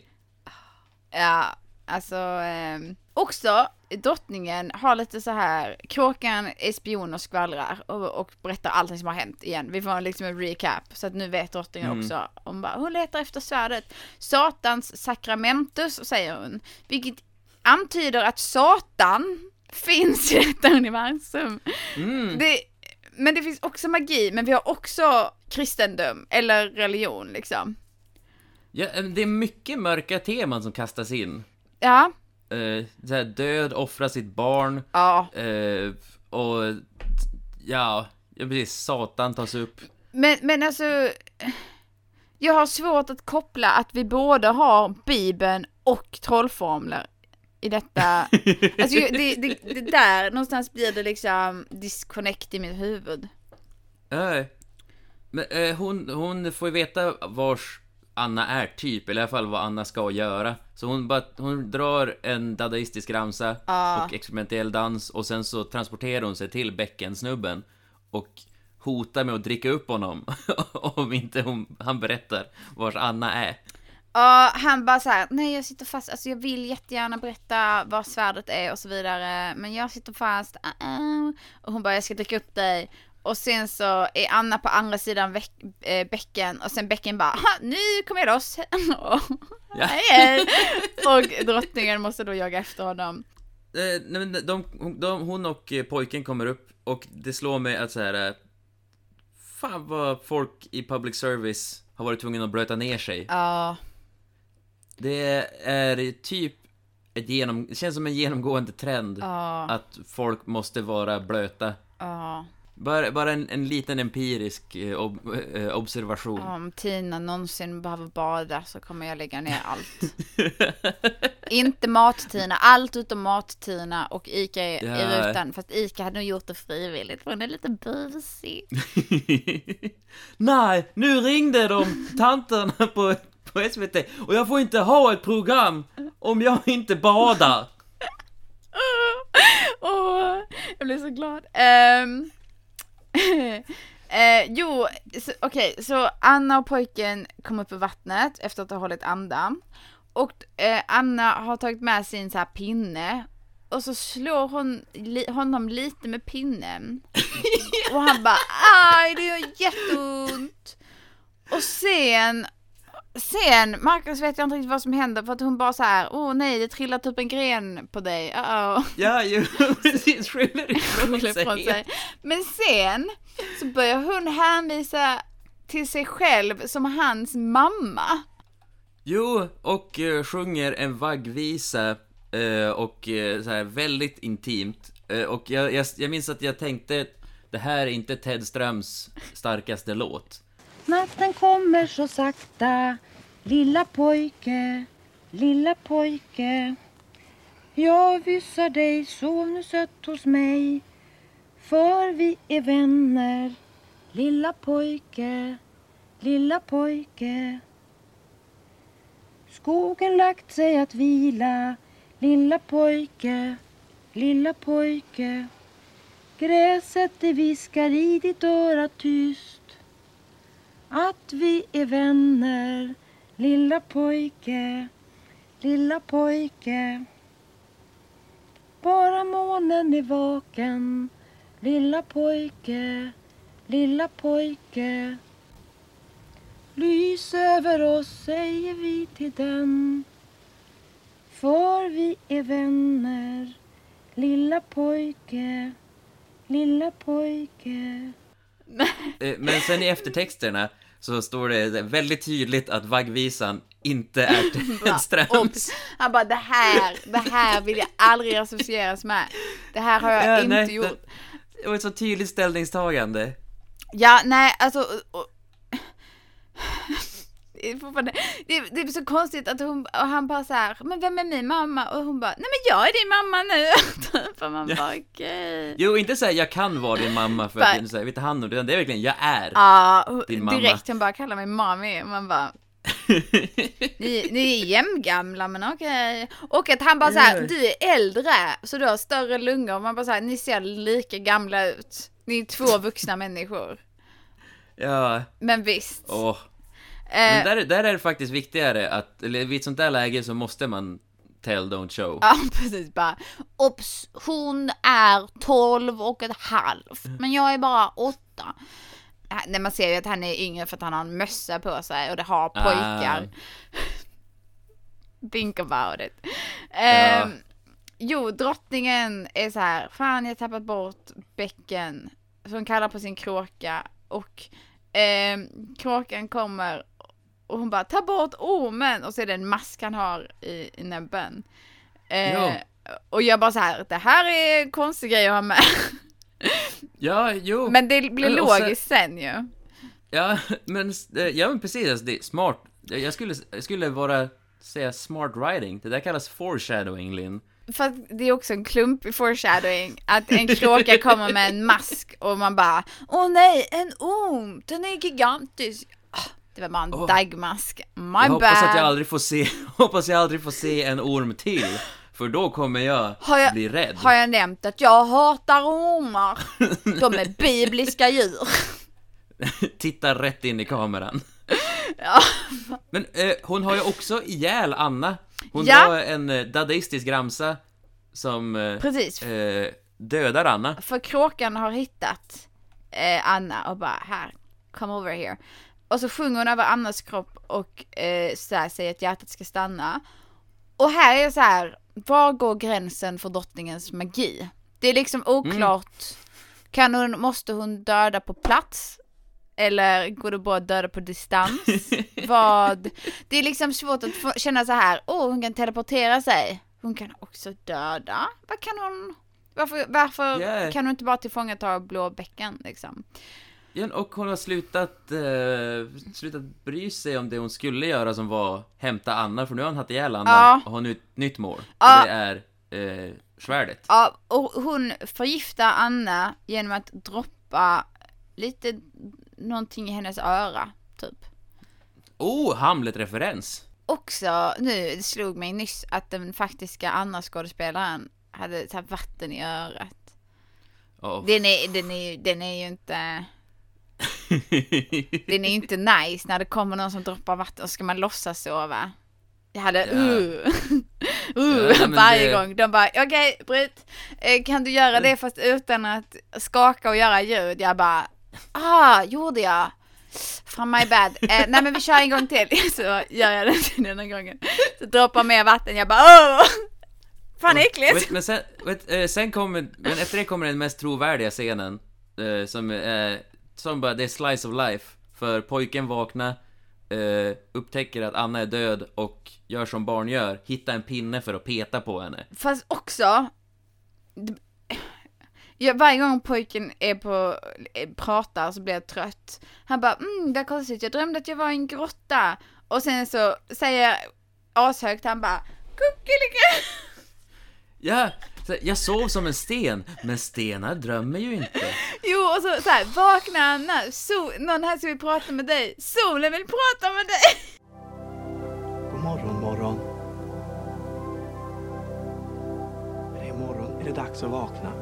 Ja, alltså ehm, också drottningen har lite så här, kråkan är spion och skvallrar och, och berättar allting som har hänt igen. Vi får liksom en recap så att nu vet drottningen Mm. också. Hon bara, hon letar efter svärdet. Satans sakramentus säger hon, vilket antyder att Satan finns i detta universum. Mm. Det, men det finns också magi, men vi har också kristendom eller religion liksom. Ja, det är mycket mörka teman som kastas in. Ja, Eh, så här, död, offra sitt barn, ja. eh, och ja, precis, Satan tas upp. Men, men alltså, jag har svårt att koppla att vi både har Bibeln och trollformler i detta. <laughs> Alltså det, det, det där, någonstans blir det liksom disconnect i mitt huvud. Eh, men eh, hon, hon får ju veta vars Anna är typ, eller i alla fall vad Anna ska göra. Så hon bara, hon drar en dadaistisk ramsa Ja. och experimentell dans och sen så transporterar hon sig till bäckensnubben och hotar med att dricka upp honom <laughs> om inte hon, han berättar vars Anna är. Ja, han bara så här, nej jag sitter fast, alltså jag vill jättegärna berätta vad svärdet är och så vidare, men jag sitter fast, uh-uh. och hon bara, jag ska dricka upp dig. Och sen så är Anna på andra sidan eh, bäcken och sen bäcken bara, "Ha, nu kommer jag loss. <laughs> Och- Ja. hej. Och drottningen måste då jaga efter honom. Eh, nej, men de, hon- de, hon och eh, pojken kommer upp och det slår mig att så här. eh, Fan vad folk i public service har varit tvungna att blöta ner sig. Ja, Det är typ ett genom... Det känns som en genomgående trend ja, att folk måste vara blöta. ja. Bara, bara en, en liten empirisk eh, ob, eh, observation. Om Tina någonsin behöver bada så kommer jag lägga ner allt. <laughs> Inte mat-Tina, allt utom mat-Tina och Ica i, i Ja. rutan. Fast Ica hade nog gjort det frivilligt för hon är lite busig. <laughs> Nej, nu ringde de tanterna på, på SVT och jag får inte ha ett program om jag inte badar. <laughs> Åh, jag blir så glad. Ehm, <laughs> eh, jo, okej, så Anna och pojken kom upp ur vattnet efter att ha hållit andan. Och eh, Anna har tagit med sin så här pinne och så slår hon li- honom lite med pinnen. <laughs> Och han bara aj det gör jätteont. Och sen, sen, Marcus vet jag inte riktigt vad som händer för att hon bara så här, åh nej det trillar typ en gren på dig, uh-oh. Ja, ju <laughs> precis, skyller <laughs> ifrån sig. sig. Men sen så börjar hon hänvisa till sig själv som hans mamma. Jo, och eh, sjunger en vaggvisa eh, och eh, så här väldigt intimt. Och jag, jag, jag minns att jag tänkte, det här är inte Ted Ströms starkaste låt. Natten kommer så sakta. Lilla pojke, lilla pojke. Jag vissar dig, sov nu sött hos mig. För vi är vänner. Lilla pojke, lilla pojke. Skogen lagt sig att vila. Lilla pojke, lilla pojke. Gräset det viskar i ditt öra tyst. Att vi är vänner Lilla pojke, lilla pojke. Bara månen är vaken Lilla pojke, lilla pojke. Lys över oss säger vi till den. För vi är vänner Lilla pojke, lilla pojke. Eh, Men sen i eftertexterna så står det väldigt tydligt att vaggvisan inte är <laughs> Tenströms. Han bara, det här, det här vill jag aldrig associeras med. Det här har jag Ja, inte nej, gjort. det- var ett så tydligt ställningstagande. Ja, nej, alltså... Och, det, är det, det är så konstigt att hon, och han bara så här, men vem är min mamma? Och hon bara, nej men jag är din mamma nu. <laughs> Och man bara, okej. Jo, inte säga jag kan vara din mamma för att jag vet hand om det, utan det är verkligen jag är. Ja, Din mamma. direkt hon bara kallar mig mami. Och man bara, <laughs> ni, ni är jämngamla men okej. Och att han bara så här, Ja. du är äldre så du har större lungor. Och man bara så här, ni ser lika gamla ut. Ni är två vuxna människor. Ja, Men visst. åh. Eh, Men där, där är det faktiskt viktigare att, eller vid ett sånt där läge så måste man tell, don't show. Ja, <laughs> precis bara. Ops, hon är 12 och ett halvt, men jag är bara åtta. Äh, Nej, man ser ju att han är yngre för att han har en mössa på sig och det har pojkar. <laughs> Think about it. Ehm, jo, drottningen är så här, fan jag har tappat bort bäcken. Så hon kallar på sin kråka och ehm, kråkan kommer och hon bara ta bort ormen och så är det en mask han har i, i näbben. Eh, Ja. Och jag bara så här, det här är konstig grej att ha med. Ja, jo. Men det blir sen- logiskt sen ju. Ja, <laughs> men, eh, ja, men precis, alltså, det är smart. Jag skulle, jag skulle vara, säga smart writing. Det där kallas foreshadowing, Linn. För att det är också en klump i foreshadowing, att en kråka kommer med en mask och man bara Åh nej, en orm, den är gigantisk. Det var bara en Åh. dagmask. My Jag hoppas bad. att jag aldrig får se, <laughs> hoppas jag aldrig får se en orm till. För då kommer jag, Har jag- bli rädd. Har jag nämnt att jag hatar ormar? De är bibliska djur. <laughs> Titta rätt in i kameran. Ja. Men eh, hon har ju också ihjäl Anna. Hon Ja. var en eh, dadaistisk ramsa som eh, eh, dödar Anna. För kråkan har hittat eh, Anna och bara här, come over here. Och så sjunger hon över Annas kropp och eh, så säger att hjärtat ska stanna. Och här är så här, var går gränsen för drottningens magi? Det är liksom oklart. Kan hon, måste hon döda på plats? Eller går det bara att döda på distans? <laughs> Vad? Det är liksom svårt att få, känna så här, åh hon kan teleportera sig. Hon kan också döda. Vad kan hon? Varför, varför Yeah. kan hon inte bara tillfångata blå bäcken liksom? Och hon har slutat, eh, slutat bry sig om det hon skulle göra som var hämta Anna, för nu har hon haft ihjäl Anna Ja. och har nu ett nytt mål. Ja. Det är eh, svärdet. Ja, och hon förgiftar Anna genom att droppa lite någonting i hennes öra, typ. Oh, Hamlet-referens! Också, nu det slog mig nyss att den faktiska Anna-skådespelaren hade här vatten i örat. Oh. Den är, den är, den är ju inte... Den är ju inte nice när det kommer någon som droppar vatten och ska man låtsas sova. Jag hade Ja. uh, uh, Ja, varje det- gång. De bara okej Britt, eh, kan du göra det fast utan att skaka och göra ljud? Jag bara ah, gjorde jag? From my bad. Eh, nej men vi kör en gång till. <laughs> Så gör jag det till den gången. Så droppar mer vatten. Jag bara åh! Fan äckligt. Vet, men sen, vet, eh, sen kommer, men efter det kommer den mest trovärdiga scenen, eh, som, eh, som bara, det är slice of life. För pojken vaknar, eh, upptäcker att Anna är död och gör som barn gör, hittar en pinne för att peta på henne. Fast också, ja, varje gång pojken är på, eh, pratar så blir jag trött. Han bara, mm det är konstigt, jag drömde att jag var i en grotta. Och sen så säger jag ashögt, han bara, kuckelike. Ja, jag sov som en sten, men stenar drömmer ju inte. Jo, och så, så här, vakna Anna, Sol, någon här som vill prata med dig. Solen vill prata med dig. God morgon, morgon. Är det morgon? Är det dags att vakna?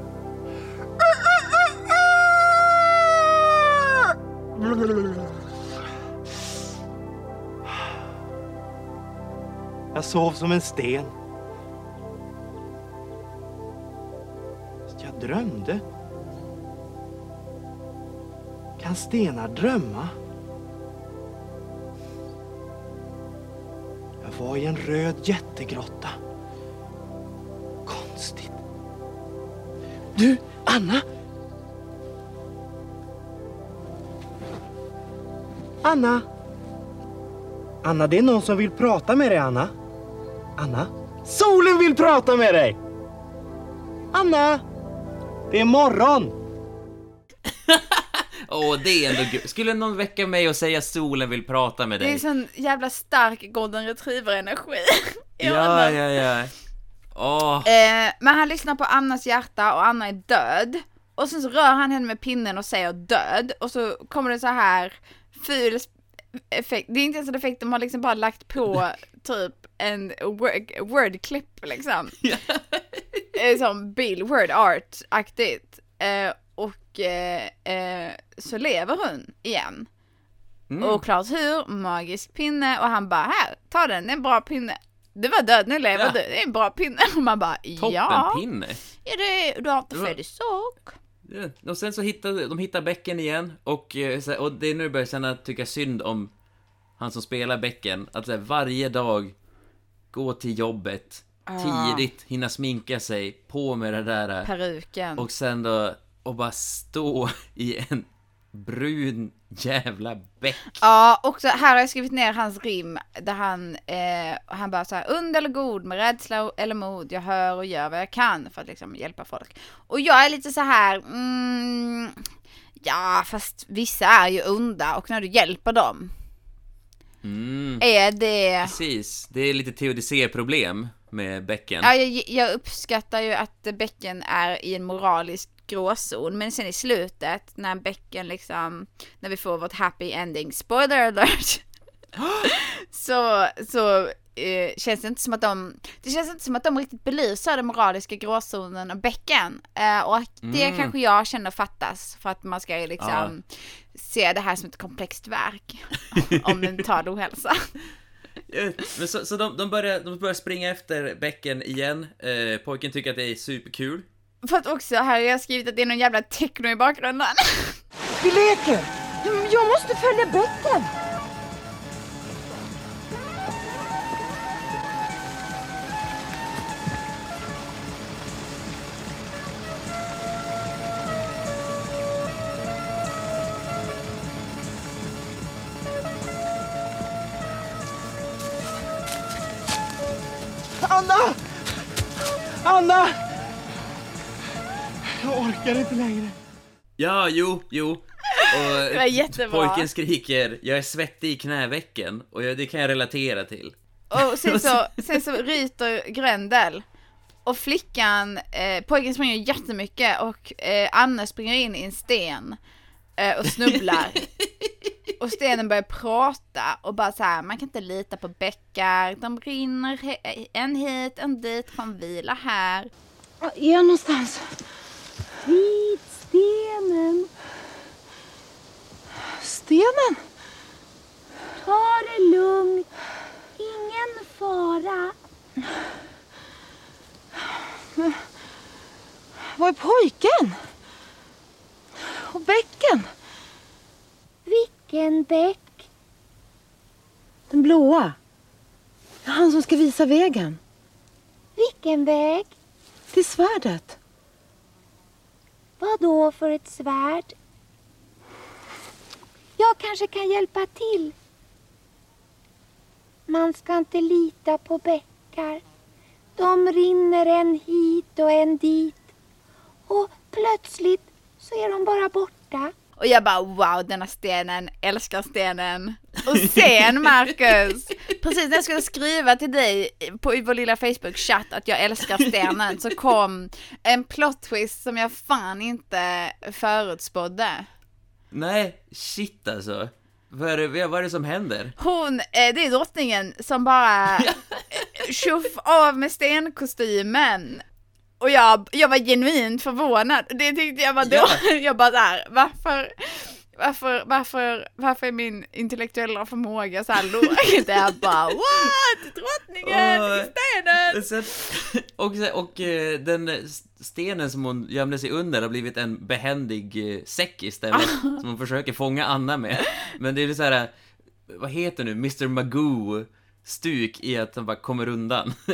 Jag sov som en sten. Drömde. Kan stenar drömma? Jag var i en röd jättegrotta. Konstigt. Du, Anna! Anna! Anna, det är någon som vill prata med dig, Anna. Anna? Solen vill prata med dig! Anna! Det är morgon! <laughs> Åh, det är ändå gud. Skulle någon väcka mig och säga solen vill prata med Det är dig? sån jävla stark golden retriever-energi. <laughs> Ja, ja, ja. Åh, Eh, men han lyssnar på Annas hjärta och Anna är död. Och sen så rör han henne med pinnen och säger död. Och så kommer det så här ful effekt. Det är inte ens en effekt, de har liksom bara lagt på <laughs> typ en word, wordklipp liksom. Eh, Som bild, word art-aktigt. Eh, och eh, eh, så lever hon igen. Mm. Oklart hur, magisk pinne och han bara här, ta den, det är en bra pinne. Du var död, nu lever Ja. du, det är en bra pinne. <laughs> Och man bara ja, toppenpinne. ja det, du har inte fel i sak. Ja. Och sen så hittar de hittar bäcken igen och, eh, och det är nu jag börjar känna, tycka synd om han som spelar bäcken. Att här, varje dag gå till jobbet, tidigt, hinna sminka sig, på med det där Peruken. och sen då, och bara stå i en brun jävla bäck. Ja, också här har jag skrivit ner hans rim där han, eh, han bara så här, und eller god med rädsla eller mod, jag hör och gör vad jag kan för att liksom hjälpa folk. Och jag är lite så här, mm, ja fast vissa är ju onda och när du hjälper dem, Mm, är det precis. Det är lite teodicé-problem med bäcken. Ja, jag, jag uppskattar ju att Bäcken är i en moralisk gråzon, men sen i slutet när Bäcken liksom, när vi får vårt happy ending, spoiler alert, <gasps> så, så eh, känns det inte som att de, det känns inte som att de riktigt belyser den moraliska gråzonen av Bäcken. Eh, och det Mm. kanske jag känner fattas för att man ska ju liksom se det här som ett komplext verk <laughs> om mental ohälsa. Ja, <laughs> Men så, så de, de, börjar, de börjar springa efter bäcken igen. Eh, pojken tycker att det är superkul. För att också, här har jag skrivit att det är någon jävla techno i bakgrunden. Vi leker! Jag måste följa bäcken. Anna! Jag orkar inte längre. Ja, jo, jo. Och <laughs> Det var jättebra. pojken skriker, jag är svettig i knävecken. Och jag, det kan jag relatera till. Och sen så, <laughs> sen så ryter Grendel. Och flickan, eh, pojken springer jättemycket och eh, Anne springer in i en sten. Eh, och snubblar. <laughs> och stenen börjar prata och bara så här, man kan inte lita på bäckar. De rinner en hit, en dit, kom vila här. Var är jag någonstans? Vid stenen. Stenen? Ta det lugnt. Ingen fara. Var är pojken? Och bäcken? Vilken bäck. Den blåa. Han som ska visa vägen. Vilken väg. Till svärdet. Vad då för ett svärd? Jag kanske kan hjälpa till. Man ska inte lita på bäckar. De rinner en hit och en dit. Och plötsligt så är de bara borta. Och jag bara wow, denna stenen, älskar stenen. Och sen Marcus, <laughs> precis när jag skulle skriva till dig på i vår lilla Facebook-chatt att jag älskar stenen så kom en plot twist som jag fan inte förutspådde. Nej, shit alltså. Vad är det, vad är det som händer? Hon, eh, det är drottningen som bara <laughs> tjoff av med stenkostymen. Och jag, jag var genuint förvånad. Det tyckte jag var då. Ja. <laughs> Jag bara där, varför, varför, varför, varför är min intellektuella förmåga så här låg? <laughs> Det är bara what? Drottningen Åh. i stenen! Och, och eh, den stenen som hon gömde sig under har blivit en behändig eh, säck istället, <laughs> som hon försöker fånga Anna med. Men det är så här, vad heter nu, Mr. Magoo stuk i att han bara kommer undan, <laughs>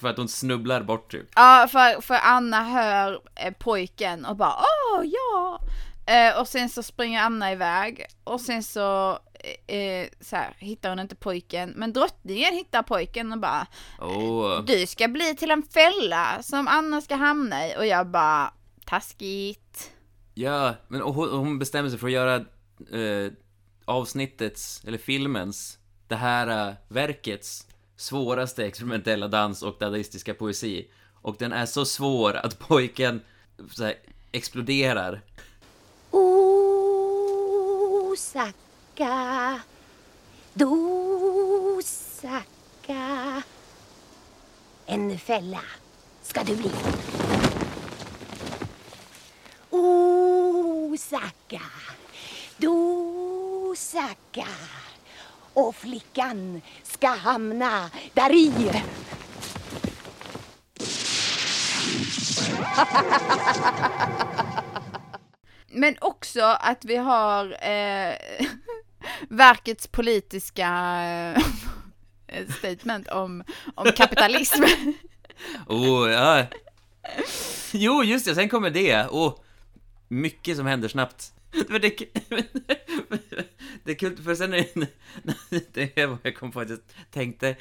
för att hon snubblar bort typ. Ja, för, för Anna hör eh, pojken och bara åh ja! Eh, och sen så springer Anna iväg och sen så, eh, eh, så här, hittar hon inte pojken, men drottningen hittar pojken och bara Åh, du ska bli till en fälla som Anna ska hamna i och jag bara taskigt. ja, men och hon, hon bestämmer sig för att göra eh, avsnittets, eller filmens, det här eh, verkets svåraste experimentella dans och dadaistiska poesi. Och den är så svår att pojken så här, exploderar. Osaka, dosaka. En fälla ska du bli. Osaka, dosaka. Och flickan ska hamna där i. <laughs> Men också att vi har eh, <laughs> verkets politiska eh, <laughs> statement om, om kapitalism. Oh, ja. Jo, just det, sen kommer det. Åh, mycket som händer snabbt. Det, är kul, för sen är det, <laughs> det är vad jag kom på att jag tänkte,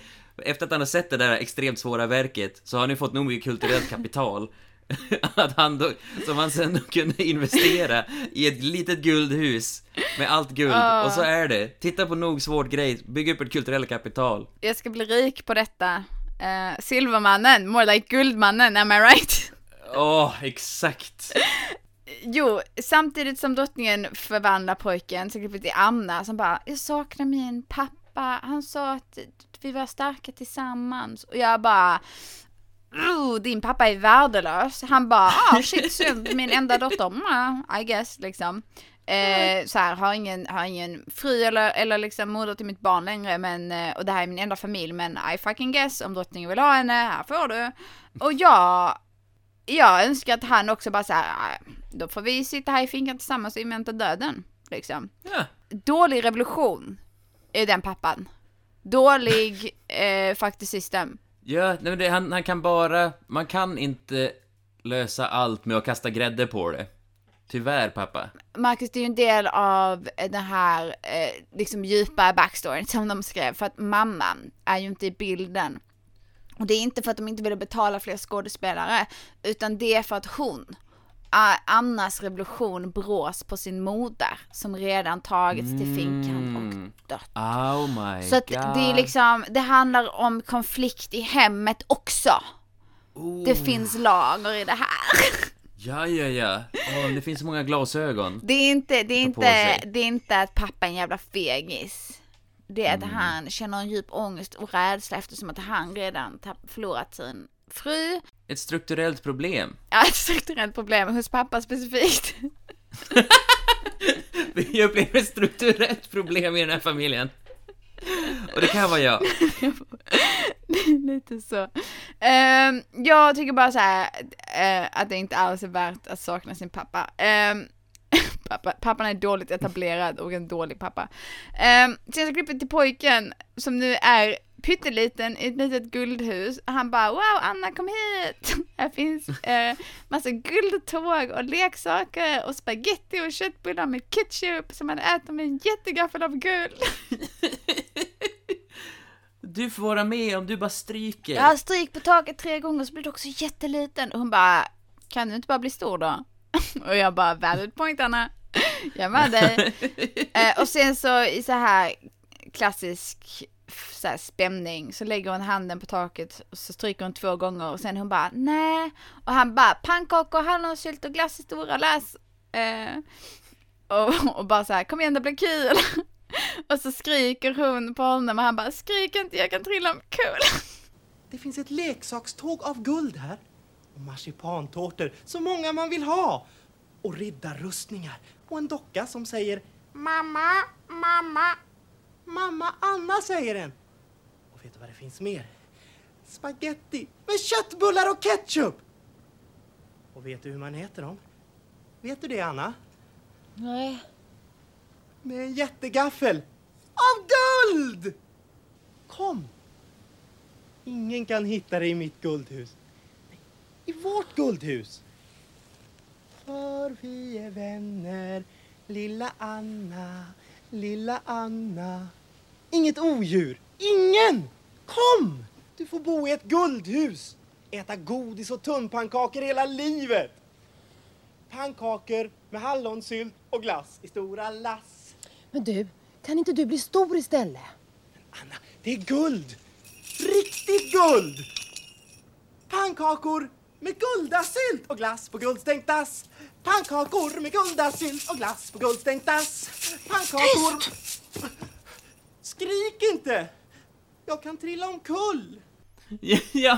efter att han har sett det där extremt svåra verket, så har han ju fått nog mycket kulturellt kapital. <laughs> Att han då, som han sen då kunde investera i ett litet guldhus med allt guld, Ah. och så är det. Titta på nog svårt grej, bygga upp ett kulturellt kapital. Jag ska bli rik på detta. Eh, silvermannen, more like guldmannen, am I right? Åh, exakt. <laughs> Jo, samtidigt som drottningen förvandlar pojken så klipper vi till Anna som bara, jag saknar min pappa, han sa att vi var starka tillsammans. Och jag bara, oh, din pappa är värdelös. Han bara, ah shit synd, min enda dotter, mm, I guess liksom. Eh, så här, har ingen, har ingen fru eller, eller liksom moder till mitt barn längre men, eh, och det här är min enda familj men I fucking guess om drottningen vill ha henne, här får du. Och jag, jag önskar att han också bara så här, "Ah, då får vi sitta här i finkan tillsammans och invänta döden. Liksom. Ja. Dålig revolution är den pappan. Dålig <laughs> eh, faktiskt system. Ja, nej men det, han, han kan bara, man kan inte lösa allt med att kasta grädde på det. Tyvärr, pappa. Marcus, det är ju en del av den här eh, liksom djupa backstoryn som de skrev för att mamman är ju inte i bilden. Och det är inte för att de inte ville betala fler skådespelare utan det är för att hon, Annas revolution brås på sin moder som redan tagits till finkan och dött. Oh my Så att god. det är liksom, det handlar om konflikt i hemmet också. Det finns lager i det här. Ja, ja, ja. Åh, det finns så många glasögon. Det är inte, det är inte, det är inte att pappa är en jävla fegis. Det är att Mm. han känner en djup ångest och rädsla eftersom att han redan förlorat sin fru. Ett strukturellt problem. Ja, ett strukturellt problem hos pappa specifikt. <laughs> Vi upplever ett strukturellt problem i den här familjen. Och det kan vara jag. <laughs> Lite så. Ehm, jag tycker bara så här eh, att det inte alls är värt att sakna sin pappa. Ehm, pappa pappan är dåligt etablerad och en dålig pappa. Um, sen så klipper vi till pojken som nu är pytteliten i ett litet guldhus. Han bara wow Anna kom hit! <laughs> Här finns eh, massa guldtåg och leksaker och spaghetti och köttbullar med ketchup som man äter med en jättegaffel av guld. <laughs> Du får vara med om du bara stryker. Jag har stryk på taket tre gånger så blir du också jätteliten. Och hon bara, kan du inte bara bli stor då? <laughs> Och jag bara, valid point Anna. <laughs> Jag är med dig. <laughs> eh, och sen så i så här klassisk så här spänning så lägger hon handen på taket och så stryker hon två gånger och sen hon bara nej och han bara pannkakor, hallonsylt och glass i stora läs. Eh, och, <laughs> och bara så här kom igen det blir kul. och så skriker hon på honom och han bara skrik inte jag kan trilla omkull. Det finns ett leksakståg av guld här. och marsipantårtor, så många man vill ha. Och riddarrustningar och en docka som säger Mamma, mamma. Mamma Anna säger den. Och vet du vad det finns mer? Spaghetti med köttbullar och ketchup. Och vet du hur man äter dem? Vet du det, Anna? Nej. Med en jättegaffel. Av guld! Kom! Ingen kan hitta dig i mitt guldhus. I vårt guldhus. För vi är vänner, lilla Anna, lilla Anna. Inget odjur, ingen! Kom! Du får bo i ett guldhus. Äta godis och tunnpannkakor hela livet. Pannkakor med hallonsylt och glass i stora lass. Men du, kan inte du bli stor istället? Anna, det är guld! Riktigt guld! Pannkakor med guldasylt och glass på guldstänkt dass. Pannkakor med guldasylt och glass på guldstänkt dass. Pannkakor... Tyst! Skrik inte! Jag kan trilla omkull. <laughs> ja.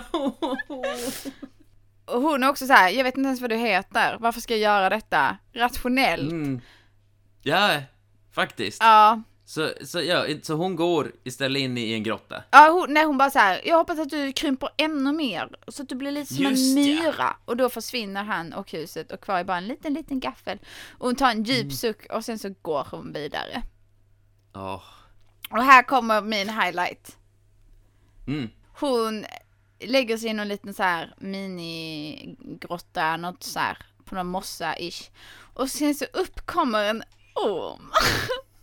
Och hon är också så här, jag vet inte ens vad du heter, varför ska jag göra detta? Rationellt. Mm. Ja, faktiskt. Ja. Så, så, ja, så hon går istället in i en grotta. Ja, hon, nej, hon bara så här, jag hoppas att du krymper ännu mer, så att du blir lite som Just en ja. myra. Och då försvinner han och huset och kvar är bara en liten, liten gaffel. Och hon tar en djup Mm. suck och sen så går hon vidare. Ja. Och här kommer min highlight. Mm. Hon lägger sig i någon liten så här minigrotta, något så här på någon mossa-ish. Och sen så uppkommer en orm. <laughs>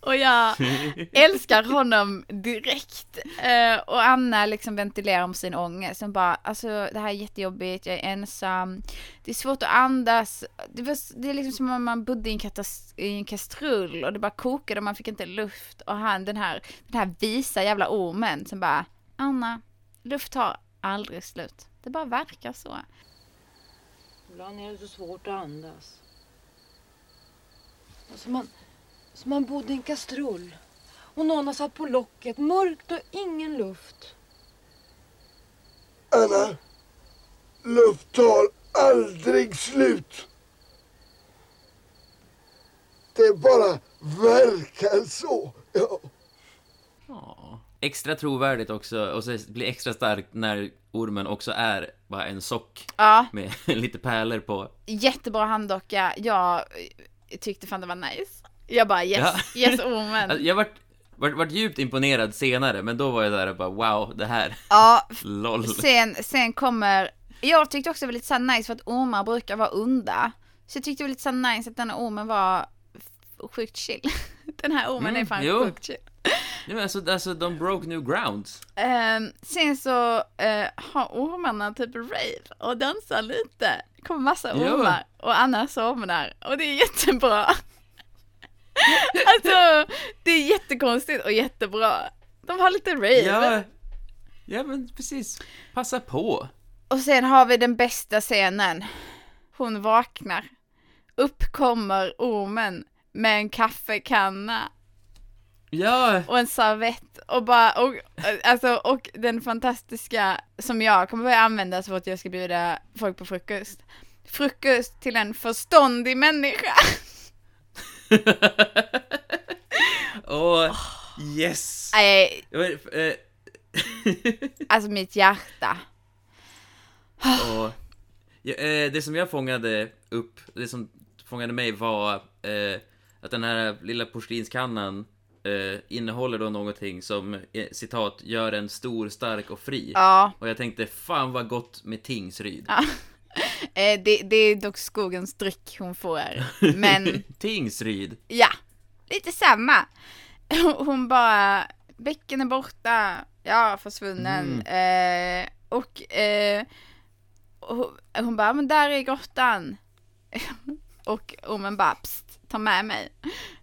Och jag <laughs> älskar honom direkt. Eh, och Anna liksom ventilerar om sin ångest. Hon bara, alltså det här är jättejobbigt, jag är ensam. Det är svårt att andas. Det, var, det är liksom som om man bodde i en, i en kastrull och det bara kokade och man fick inte luft. Och han, den här, den här visa jävla ormen som bara, Anna, luft tar aldrig slut. Det bara verkar så. Ibland är det så svårt att andas. Som man, som man bodde i en kastrull. Och någon har satt på locket, mörkt och ingen luft. Anna, luft tar aldrig slut. Det bara verkar så. Ja. Ja. Extra trovärdigt också, och så blir extra starkt när ormen också är bara en sock Ja, med <laughs> lite pärlor på. jättebra handdocka. Jag tyckte fan det var nice. Jag bara yes, Ja. yes ormen. <laughs> Alltså, jag vart, vart, vart djupt imponerad senare, men då var jag där och bara wow, det här, Ja, <laughs> LOL. sen, sen kommer, jag tyckte också det var lite så nice för att ormar brukar vara onda. Så jag tyckte det var lite så nice att denna ormen var sjukt chill. <laughs> Den här ormen Mm, är fan jo. sjukt chill. Ja, men alltså, alltså, de broke new grounds. Ehm, sen så eh, har ormarna typ rave och dansar lite. Det kommer massa Jo. ormar och Anna somnar och det är jättebra. Alltså, det är jättekonstigt och jättebra. De har lite rave. Ja, ja men precis. Passa på. Och sen har vi den bästa scenen. Hon vaknar. Upp kommer ormen med en kaffekanna Ja, och en servett och bara, och, alltså, och den fantastiska som jag kommer börja använda så fort jag ska bjuda folk på frukost. Frukost till en förståndig människa. <laughs> och yes. Nej, eh, <laughs> alltså mitt hjärta. och, ja, eh, det som jag fångade upp, det som fångade mig var eh, att den här lilla porslinskannan eh, innehåller då någonting som, citat, gör en stor, stark och fri. Ja, Och jag tänkte, fan vad gott med Tingsryd. Ja. Eh, det, det är dock skogens dryck hon får. Men <laughs> Tingsryd. Ja, lite samma. Hon bara, bäcken är borta, ja försvunnen. Eh, och eh, hon, hon bara, men där är grottan. <laughs> och ormen bara, psst, ta med mig.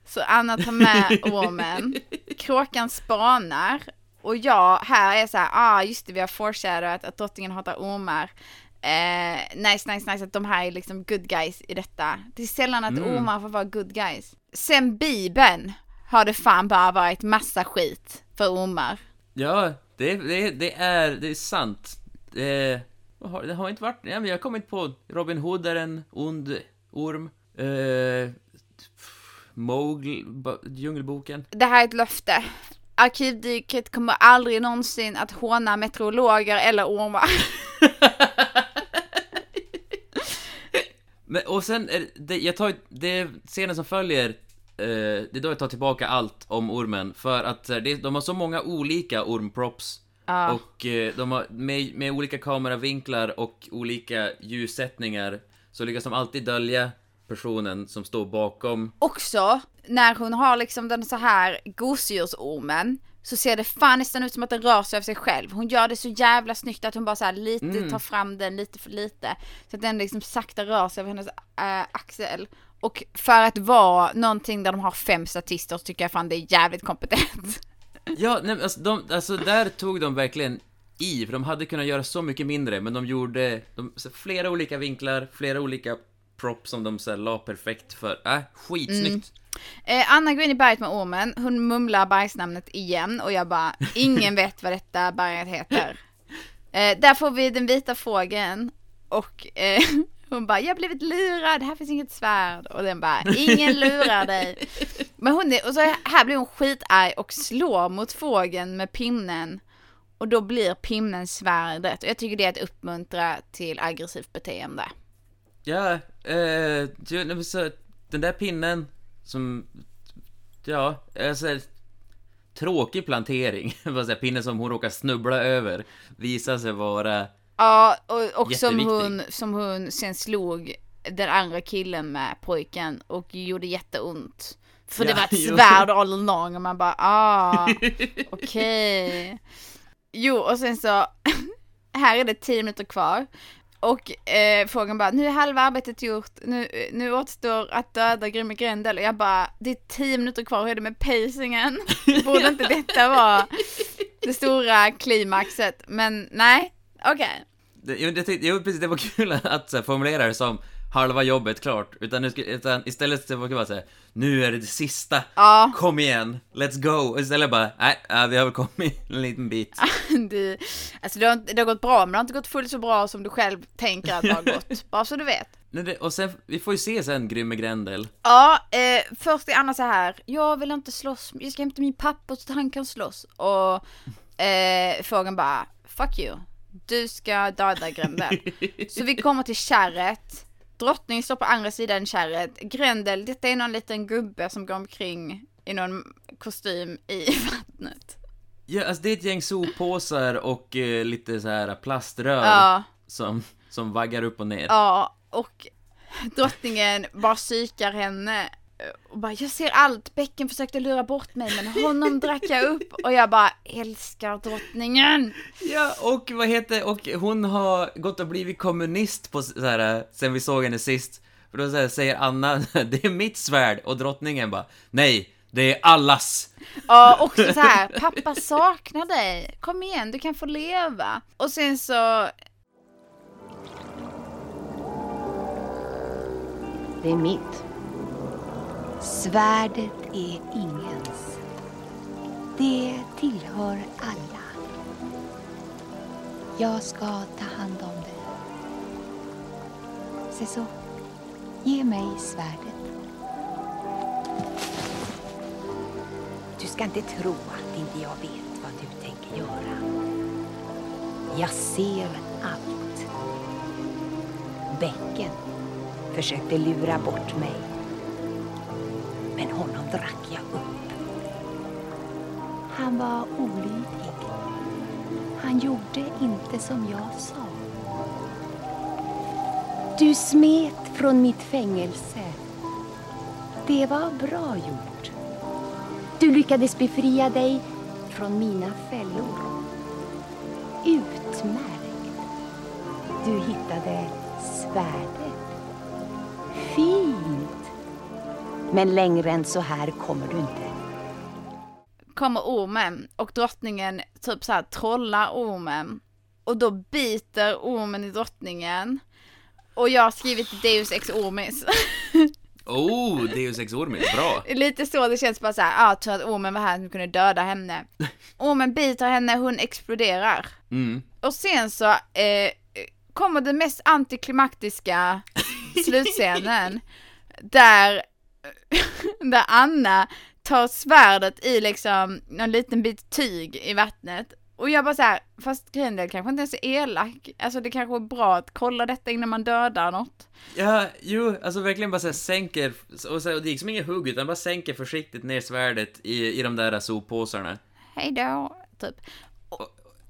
Så Anna tar med <laughs> ormen. Kråkan spanar. Och jag här är så här, ah just det vi har foreshadowat att drottningen hatar ormar. Eh, nice, nice, nice att de här är liksom good guys i detta. Det är sällan att Mm. ormar får vara good guys. Sen Bibeln har det fan bara varit massa skit för ormar. Ja, det, det, det är, det är sant. Det, vad har, det har inte varit... Ja, men jag har kommit på Robin Hood är en ond orm. Eh, Mowgli, Djungelboken. Det här är ett löfte. Arkivdyket kommer aldrig någonsin att håna meteorologer eller ormar. <laughs> Men, och sen, det, jag tar det scenen som följer, eh, det är då jag tar tillbaka allt om ormen, för att eh, det, de har så många olika ormprops. Ja. Och eh, de har, med, med olika kameravinklar och olika ljussättningar, så lyckas de alltid dölja personen som står bakom. Också, när hon har liksom den så här gosedjursormen, så ser det fan nästan ut som att den rör sig av sig själv. Hon gör det så jävla snyggt att hon bara så här lite Mm. tar fram den lite för lite. Så att den liksom sakta rör sig av hennes äh, axel. Och för att vara någonting där de har fem statister så tycker jag fan det är jävligt kompetent. <laughs> Ja, nej, alltså, de, alltså där tog de verkligen i, för de hade kunnat göra så mycket mindre, men de gjorde de, flera olika vinklar, flera olika props som de så här, la perfekt för, äh, skitsnyggt. Eh, Anna går in i berget med ormen, hon mumlar bergsnamnet igen och jag bara, ingen <laughs> vet vad detta berget heter. Eh, där får vi den vita fågeln och eh, <laughs> hon bara, jag har blivit lurad, här finns inget svärd. Och den bara, ingen lurar dig. <laughs> Men hon är, och så här blir hon skitarg och slår mot fågeln med pinnen. Och då blir pinnen svärdet. Och jag tycker det är att uppmuntra till aggressivt beteende. Ja, eh, den där pinnen som, ja, alltså, tråkig plantering, <laughs> pinnen som hon råkar snubbla över, visar sig vara, Ja, och, och som hon, som hon sen slog den andra killen med pojken och gjorde jätteont. För det Ja, var ett jo. svärd all along och man bara ah, <laughs> okej. Jo, och sen så, <laughs> här är det tio minuter kvar. Och eh, frågan bara, nu är halva arbetet gjort, nu, nu återstår att döda Grimme Grendel. Och jag bara, det är tio minuter kvar, hur är det med pacingen? <laughs> Borde inte detta vara det stora klimaxet? Men nej, okej. det, jag, jag tyckte, jo, precis, det var kul att så här, formulera det som halva jobbet klart, utan, nu, utan istället så det bara säga nu är det det sista, Ja. kom igen, let's go, och istället bara, nej, vi har väl kommit <laughs> en liten bit. Du, alltså det har, det har gått bra, men det har inte gått fullt så bra som du själv tänker att det har gått. <laughs> Bara så du vet. Nej, det- Och sen, vi får ju se sen Grymme Grendel. Ja, eh, först är Anna så här. Jag vill inte slåss, jag ska hämta min pappa så att han kan slåss. Och eh, frågan bara, fuck you. Du ska döda Grendel. <laughs> så vi kommer till kärret. Drottningen står på andra sidan kärret. Grendel, detta är någon liten gubbe som går omkring i någon kostym i <laughs> vattnet. Ja, alltså det är ett gäng soppåsar och eh, lite så här plaströr Ja. som, som vaggar upp och ner. Ja, och drottningen bara psykar henne och bara jag ser allt, bäcken försökte lura bort mig men honom drack jag upp och jag bara älskar drottningen. Ja, och vad heter, och hon har gått och blivit kommunist på så här, sen vi såg henne sist. För då så här, säger Anna, <laughs> det är mitt svärd, och drottningen bara, nej, det är allas. Ja, också så här, pappa saknar dig, kom igen du kan få leva. Och sen så, Det är mitt. Svärdet är ingens. Det tillhör alla. Jag ska ta hand om det. Se så. Ge mig svärdet. Du ska inte tro att inte jag vet vad du tänker göra. Jag ser allt. Bäcken försökte lura bort mig. Men honom drack jag upp. Han var olydig. Han gjorde inte som jag sa. Du smet från mitt fängelse. Det var bra gjort. Du lyckades befria dig från mina fällor. Utmärkt. Du hittade svärdet. Men längre än så här kommer du inte. kommer ormen och drottningen typ så här trollar ormen. Och då biter ormen i drottningen. Och jag har skrivit Deus ex ormis. Oh, Deus ex ormis, bra. <laughs> Lite så det känns bara så här, ah, tur att ormen var här som kunde döda henne. <laughs> Ormen biter henne, hon exploderar. Mm. Och sen så eh, kommer den mest antiklimaktiska <laughs> slutscenen där, <laughs> där Anna tar svärdet i liksom en liten bit tyg i vattnet. Och jag bara så här, fast Grendel kanske inte ens är elak. Alltså det kanske är bra att kolla detta innan man dödar något. Ja, jo, alltså verkligen bara så här sänker, och, så, och det gick som ingen hugg, utan bara sänker försiktigt ner svärdet i, i de där soppåsarna. Hej då, typ. Och,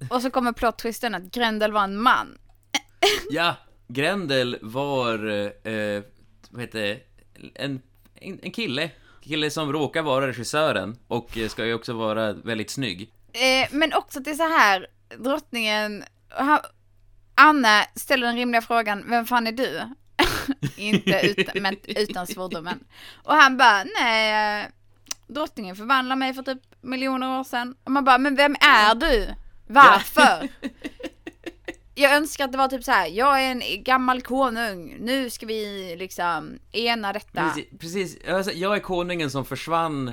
och så kommer plot twisten att Grendel var en man. Ja, Grendel var, eh, vad heter det, en, en, kille. Kille som råkar vara regissören och eh, ska ju också vara väldigt snygg. Eh, men också att det är så här, drottningen, han, Anna ställer den rimliga frågan, vem fan är du? <laughs> Inte utan, men utan svordomen. Och han bara, nej, eh, drottningen förvandlade mig för typ miljoner år sedan. Och man bara, men vem är du? Varför? <laughs> Jag önskar att det var typ så här, jag är en gammal konung, nu ska vi liksom ena detta. Precis, precis. Alltså, jag är konungen som försvann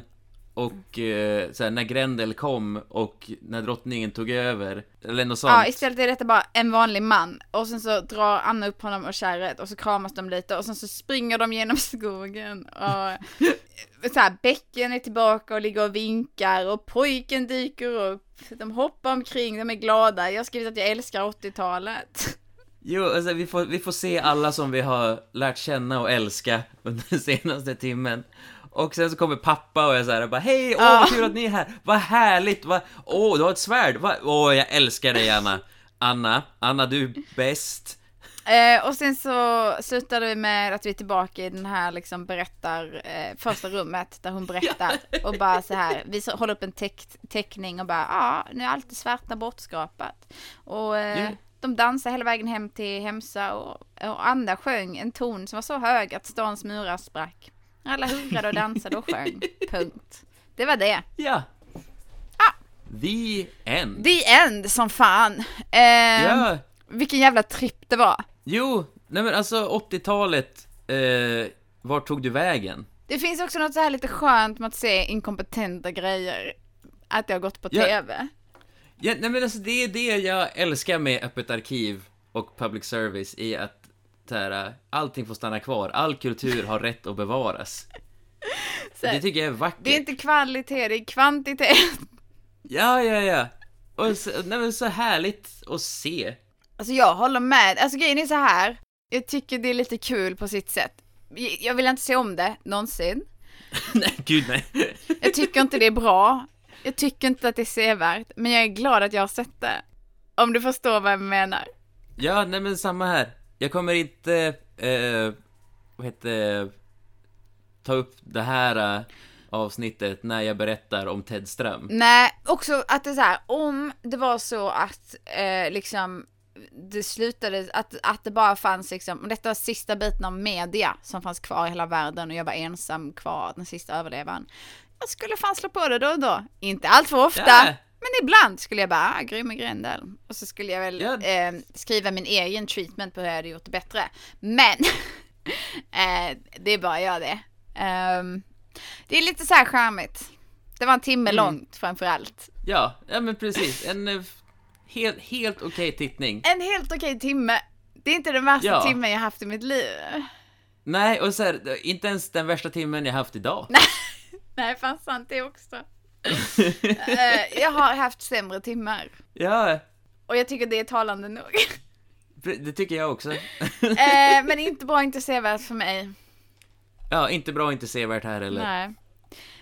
och eh, så här, när Grendel kom och när drottningen tog över, eller något sånt. Ja, istället är detta bara en vanlig man. Och sen så drar Anna upp honom och kärret och så kramas de lite och sen så springer de genom <laughs> skogen. Och så här, bäcken är tillbaka och ligger och vinkar och pojken dyker upp. De hoppar omkring, de är glada. Jag har skrivit att jag älskar 80-talet. Jo, alltså vi får, vi får se alla som vi har lärt känna och älska under den senaste timmen. Och sen så kommer pappa och är såhär bara Hej, åh Ja. vad kul att ni är här! Vad härligt! Vad, åh, du har ett svärd! Åh, jag älskar dig Anna! Anna, Anna du är bäst! Eh, och sen så slutade vi med att vi är tillbaka i den här liksom berättar, eh, första rummet där hon berättar och bara så här, vi så, håller upp en teck, teckning och bara, ja, nu är allt det svarta bortskrapat. Och eh, de dansade hela vägen hem till Hemsa och, och Anna sjöng en ton som var så hög att stans murar sprack. Alla hurrade och dansade och sjöng, <laughs> punkt. Det var det. Ja! Ah. The end! The end som fan. Eh, Ja! Vilken jävla tripp det var. Jo, nej men alltså 80-talet, eh, var tog du vägen? Det finns också något så här lite skönt med att se inkompetenta grejer. Att det har gått på Ja. TV. Ja, nej men alltså det är det jag älskar med Öppet arkiv och public service i att här, allting får stanna kvar, all kultur har rätt att bevaras. <laughs> Så Det tycker jag är vackert. det är inte kvalitet, det är kvantitet. Ja, ja, ja. Och så, nej, men så härligt att se. Alltså jag håller med. Alltså grejen är så här. Jag tycker det är lite kul på sitt sätt. Jag vill inte se om det, någonsin. <laughs> nej, gud nej. Jag tycker inte det är bra. Jag tycker inte att det är sevärt. Men jag är glad att jag har sett det. Om du förstår vad jag menar. Ja, nej men samma här. Jag kommer inte, eh, vad heter ta upp det här eh, avsnittet när jag berättar om Ted Ström. Nej, också att det är så här, om det var så att eh, liksom det slutade, att, att det bara fanns liksom, detta var sista biten av media som fanns kvar i hela världen och jag var ensam kvar, den sista överlevaren. Jag skulle fan slå på det då och då. Inte allt för ofta, Ja. men ibland skulle jag bara, ah, Grymme Grendel. Och så skulle jag väl Ja. eh, skriva min egen treatment på hur jag hade gjort det bättre. Men, <laughs> eh, det är bara jag det. Ehm, det är lite så här charmigt. Det var en timme Mm. långt framför allt. Ja, ja men precis. En eh, helt, helt okej tittning. En helt okej timme. Det är inte den värsta Ja. timmen jag haft i mitt liv. Nej, och så här, inte ens den värsta timmen jag haft idag. Nej, <laughs> fan sant det också. <laughs> Eh, jag har haft sämre timmar. Ja, Och jag tycker det är talande nog. det tycker jag också. Eh, <laughs> men inte bra, inte sevärt för mig. Ja, inte bra, inte sevärt här heller. Nej.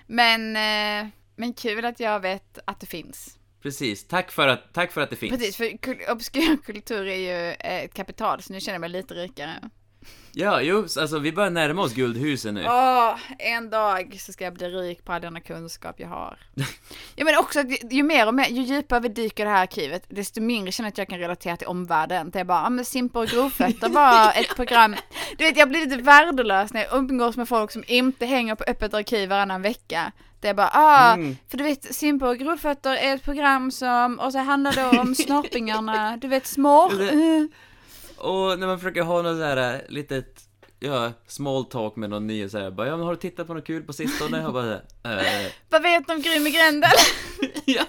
Men, eh, men kul att jag vet att det finns. Precis, tack för att, tack för att det finns. Precis, för kul- obskyr <laughs> kultur är ju eh, ett kapital, så nu känner jag mig lite rikare. Ja, jo, alltså vi börjar närma oss guldhusen nu. Åh, en dag så ska jag bli rik på all denna kunskap jag har. <laughs> ja men också att ju- mer och mer, ju djupare vi dyker i det här arkivet, desto mindre känner jag att jag kan relatera till omvärlden. Det är bara, ja men Simpa och Grovfötter <laughs> var ett program. Du vet, jag blir lite värdelös när jag umgås med folk som inte hänger på öppet arkiv varannan vecka. Det är bara, ah, Mm. för du vet, Simpa och Grovfötter är ett program som, och så handlar det om <laughs> snorpingarna, du vet, smår. Det- <laughs> Och när man försöker ha något så här äh, litet, ja, small talk med någon ny och så här, bara, ja men har du tittat på något kul på sistone? Och bara, äh, <laughs> Vad vet du om Grymme Grendel? ja.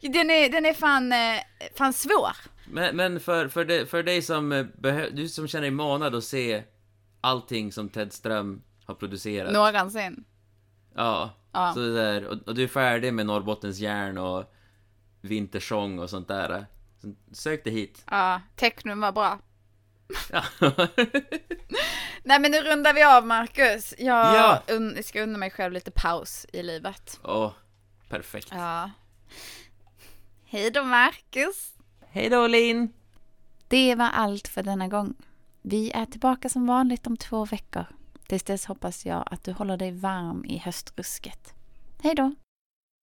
Den är, den är fan, eh, fan svår. Men, men för, för, det, för dig som, eh, behö, du som känner dig manad att se allting som Ted Ström har producerat. Någonsin. Ja. Ja. Så det där, och, och du är färdig med Norrbottens järn och Vintersång och sånt där. Så sök dig hit. Ja, Technum var bra. Ja. <laughs> Nej men nu rundar vi av Marcus. Jag Ja. un- ska unna mig själv lite paus i livet. Åh, perfekt. Ja. Hej då Marcus. Hej då Linn! Det var allt för denna gång. Vi är tillbaka som vanligt om två veckor. Tills dess hoppas jag att du håller dig varm i höstrusket. Hej då!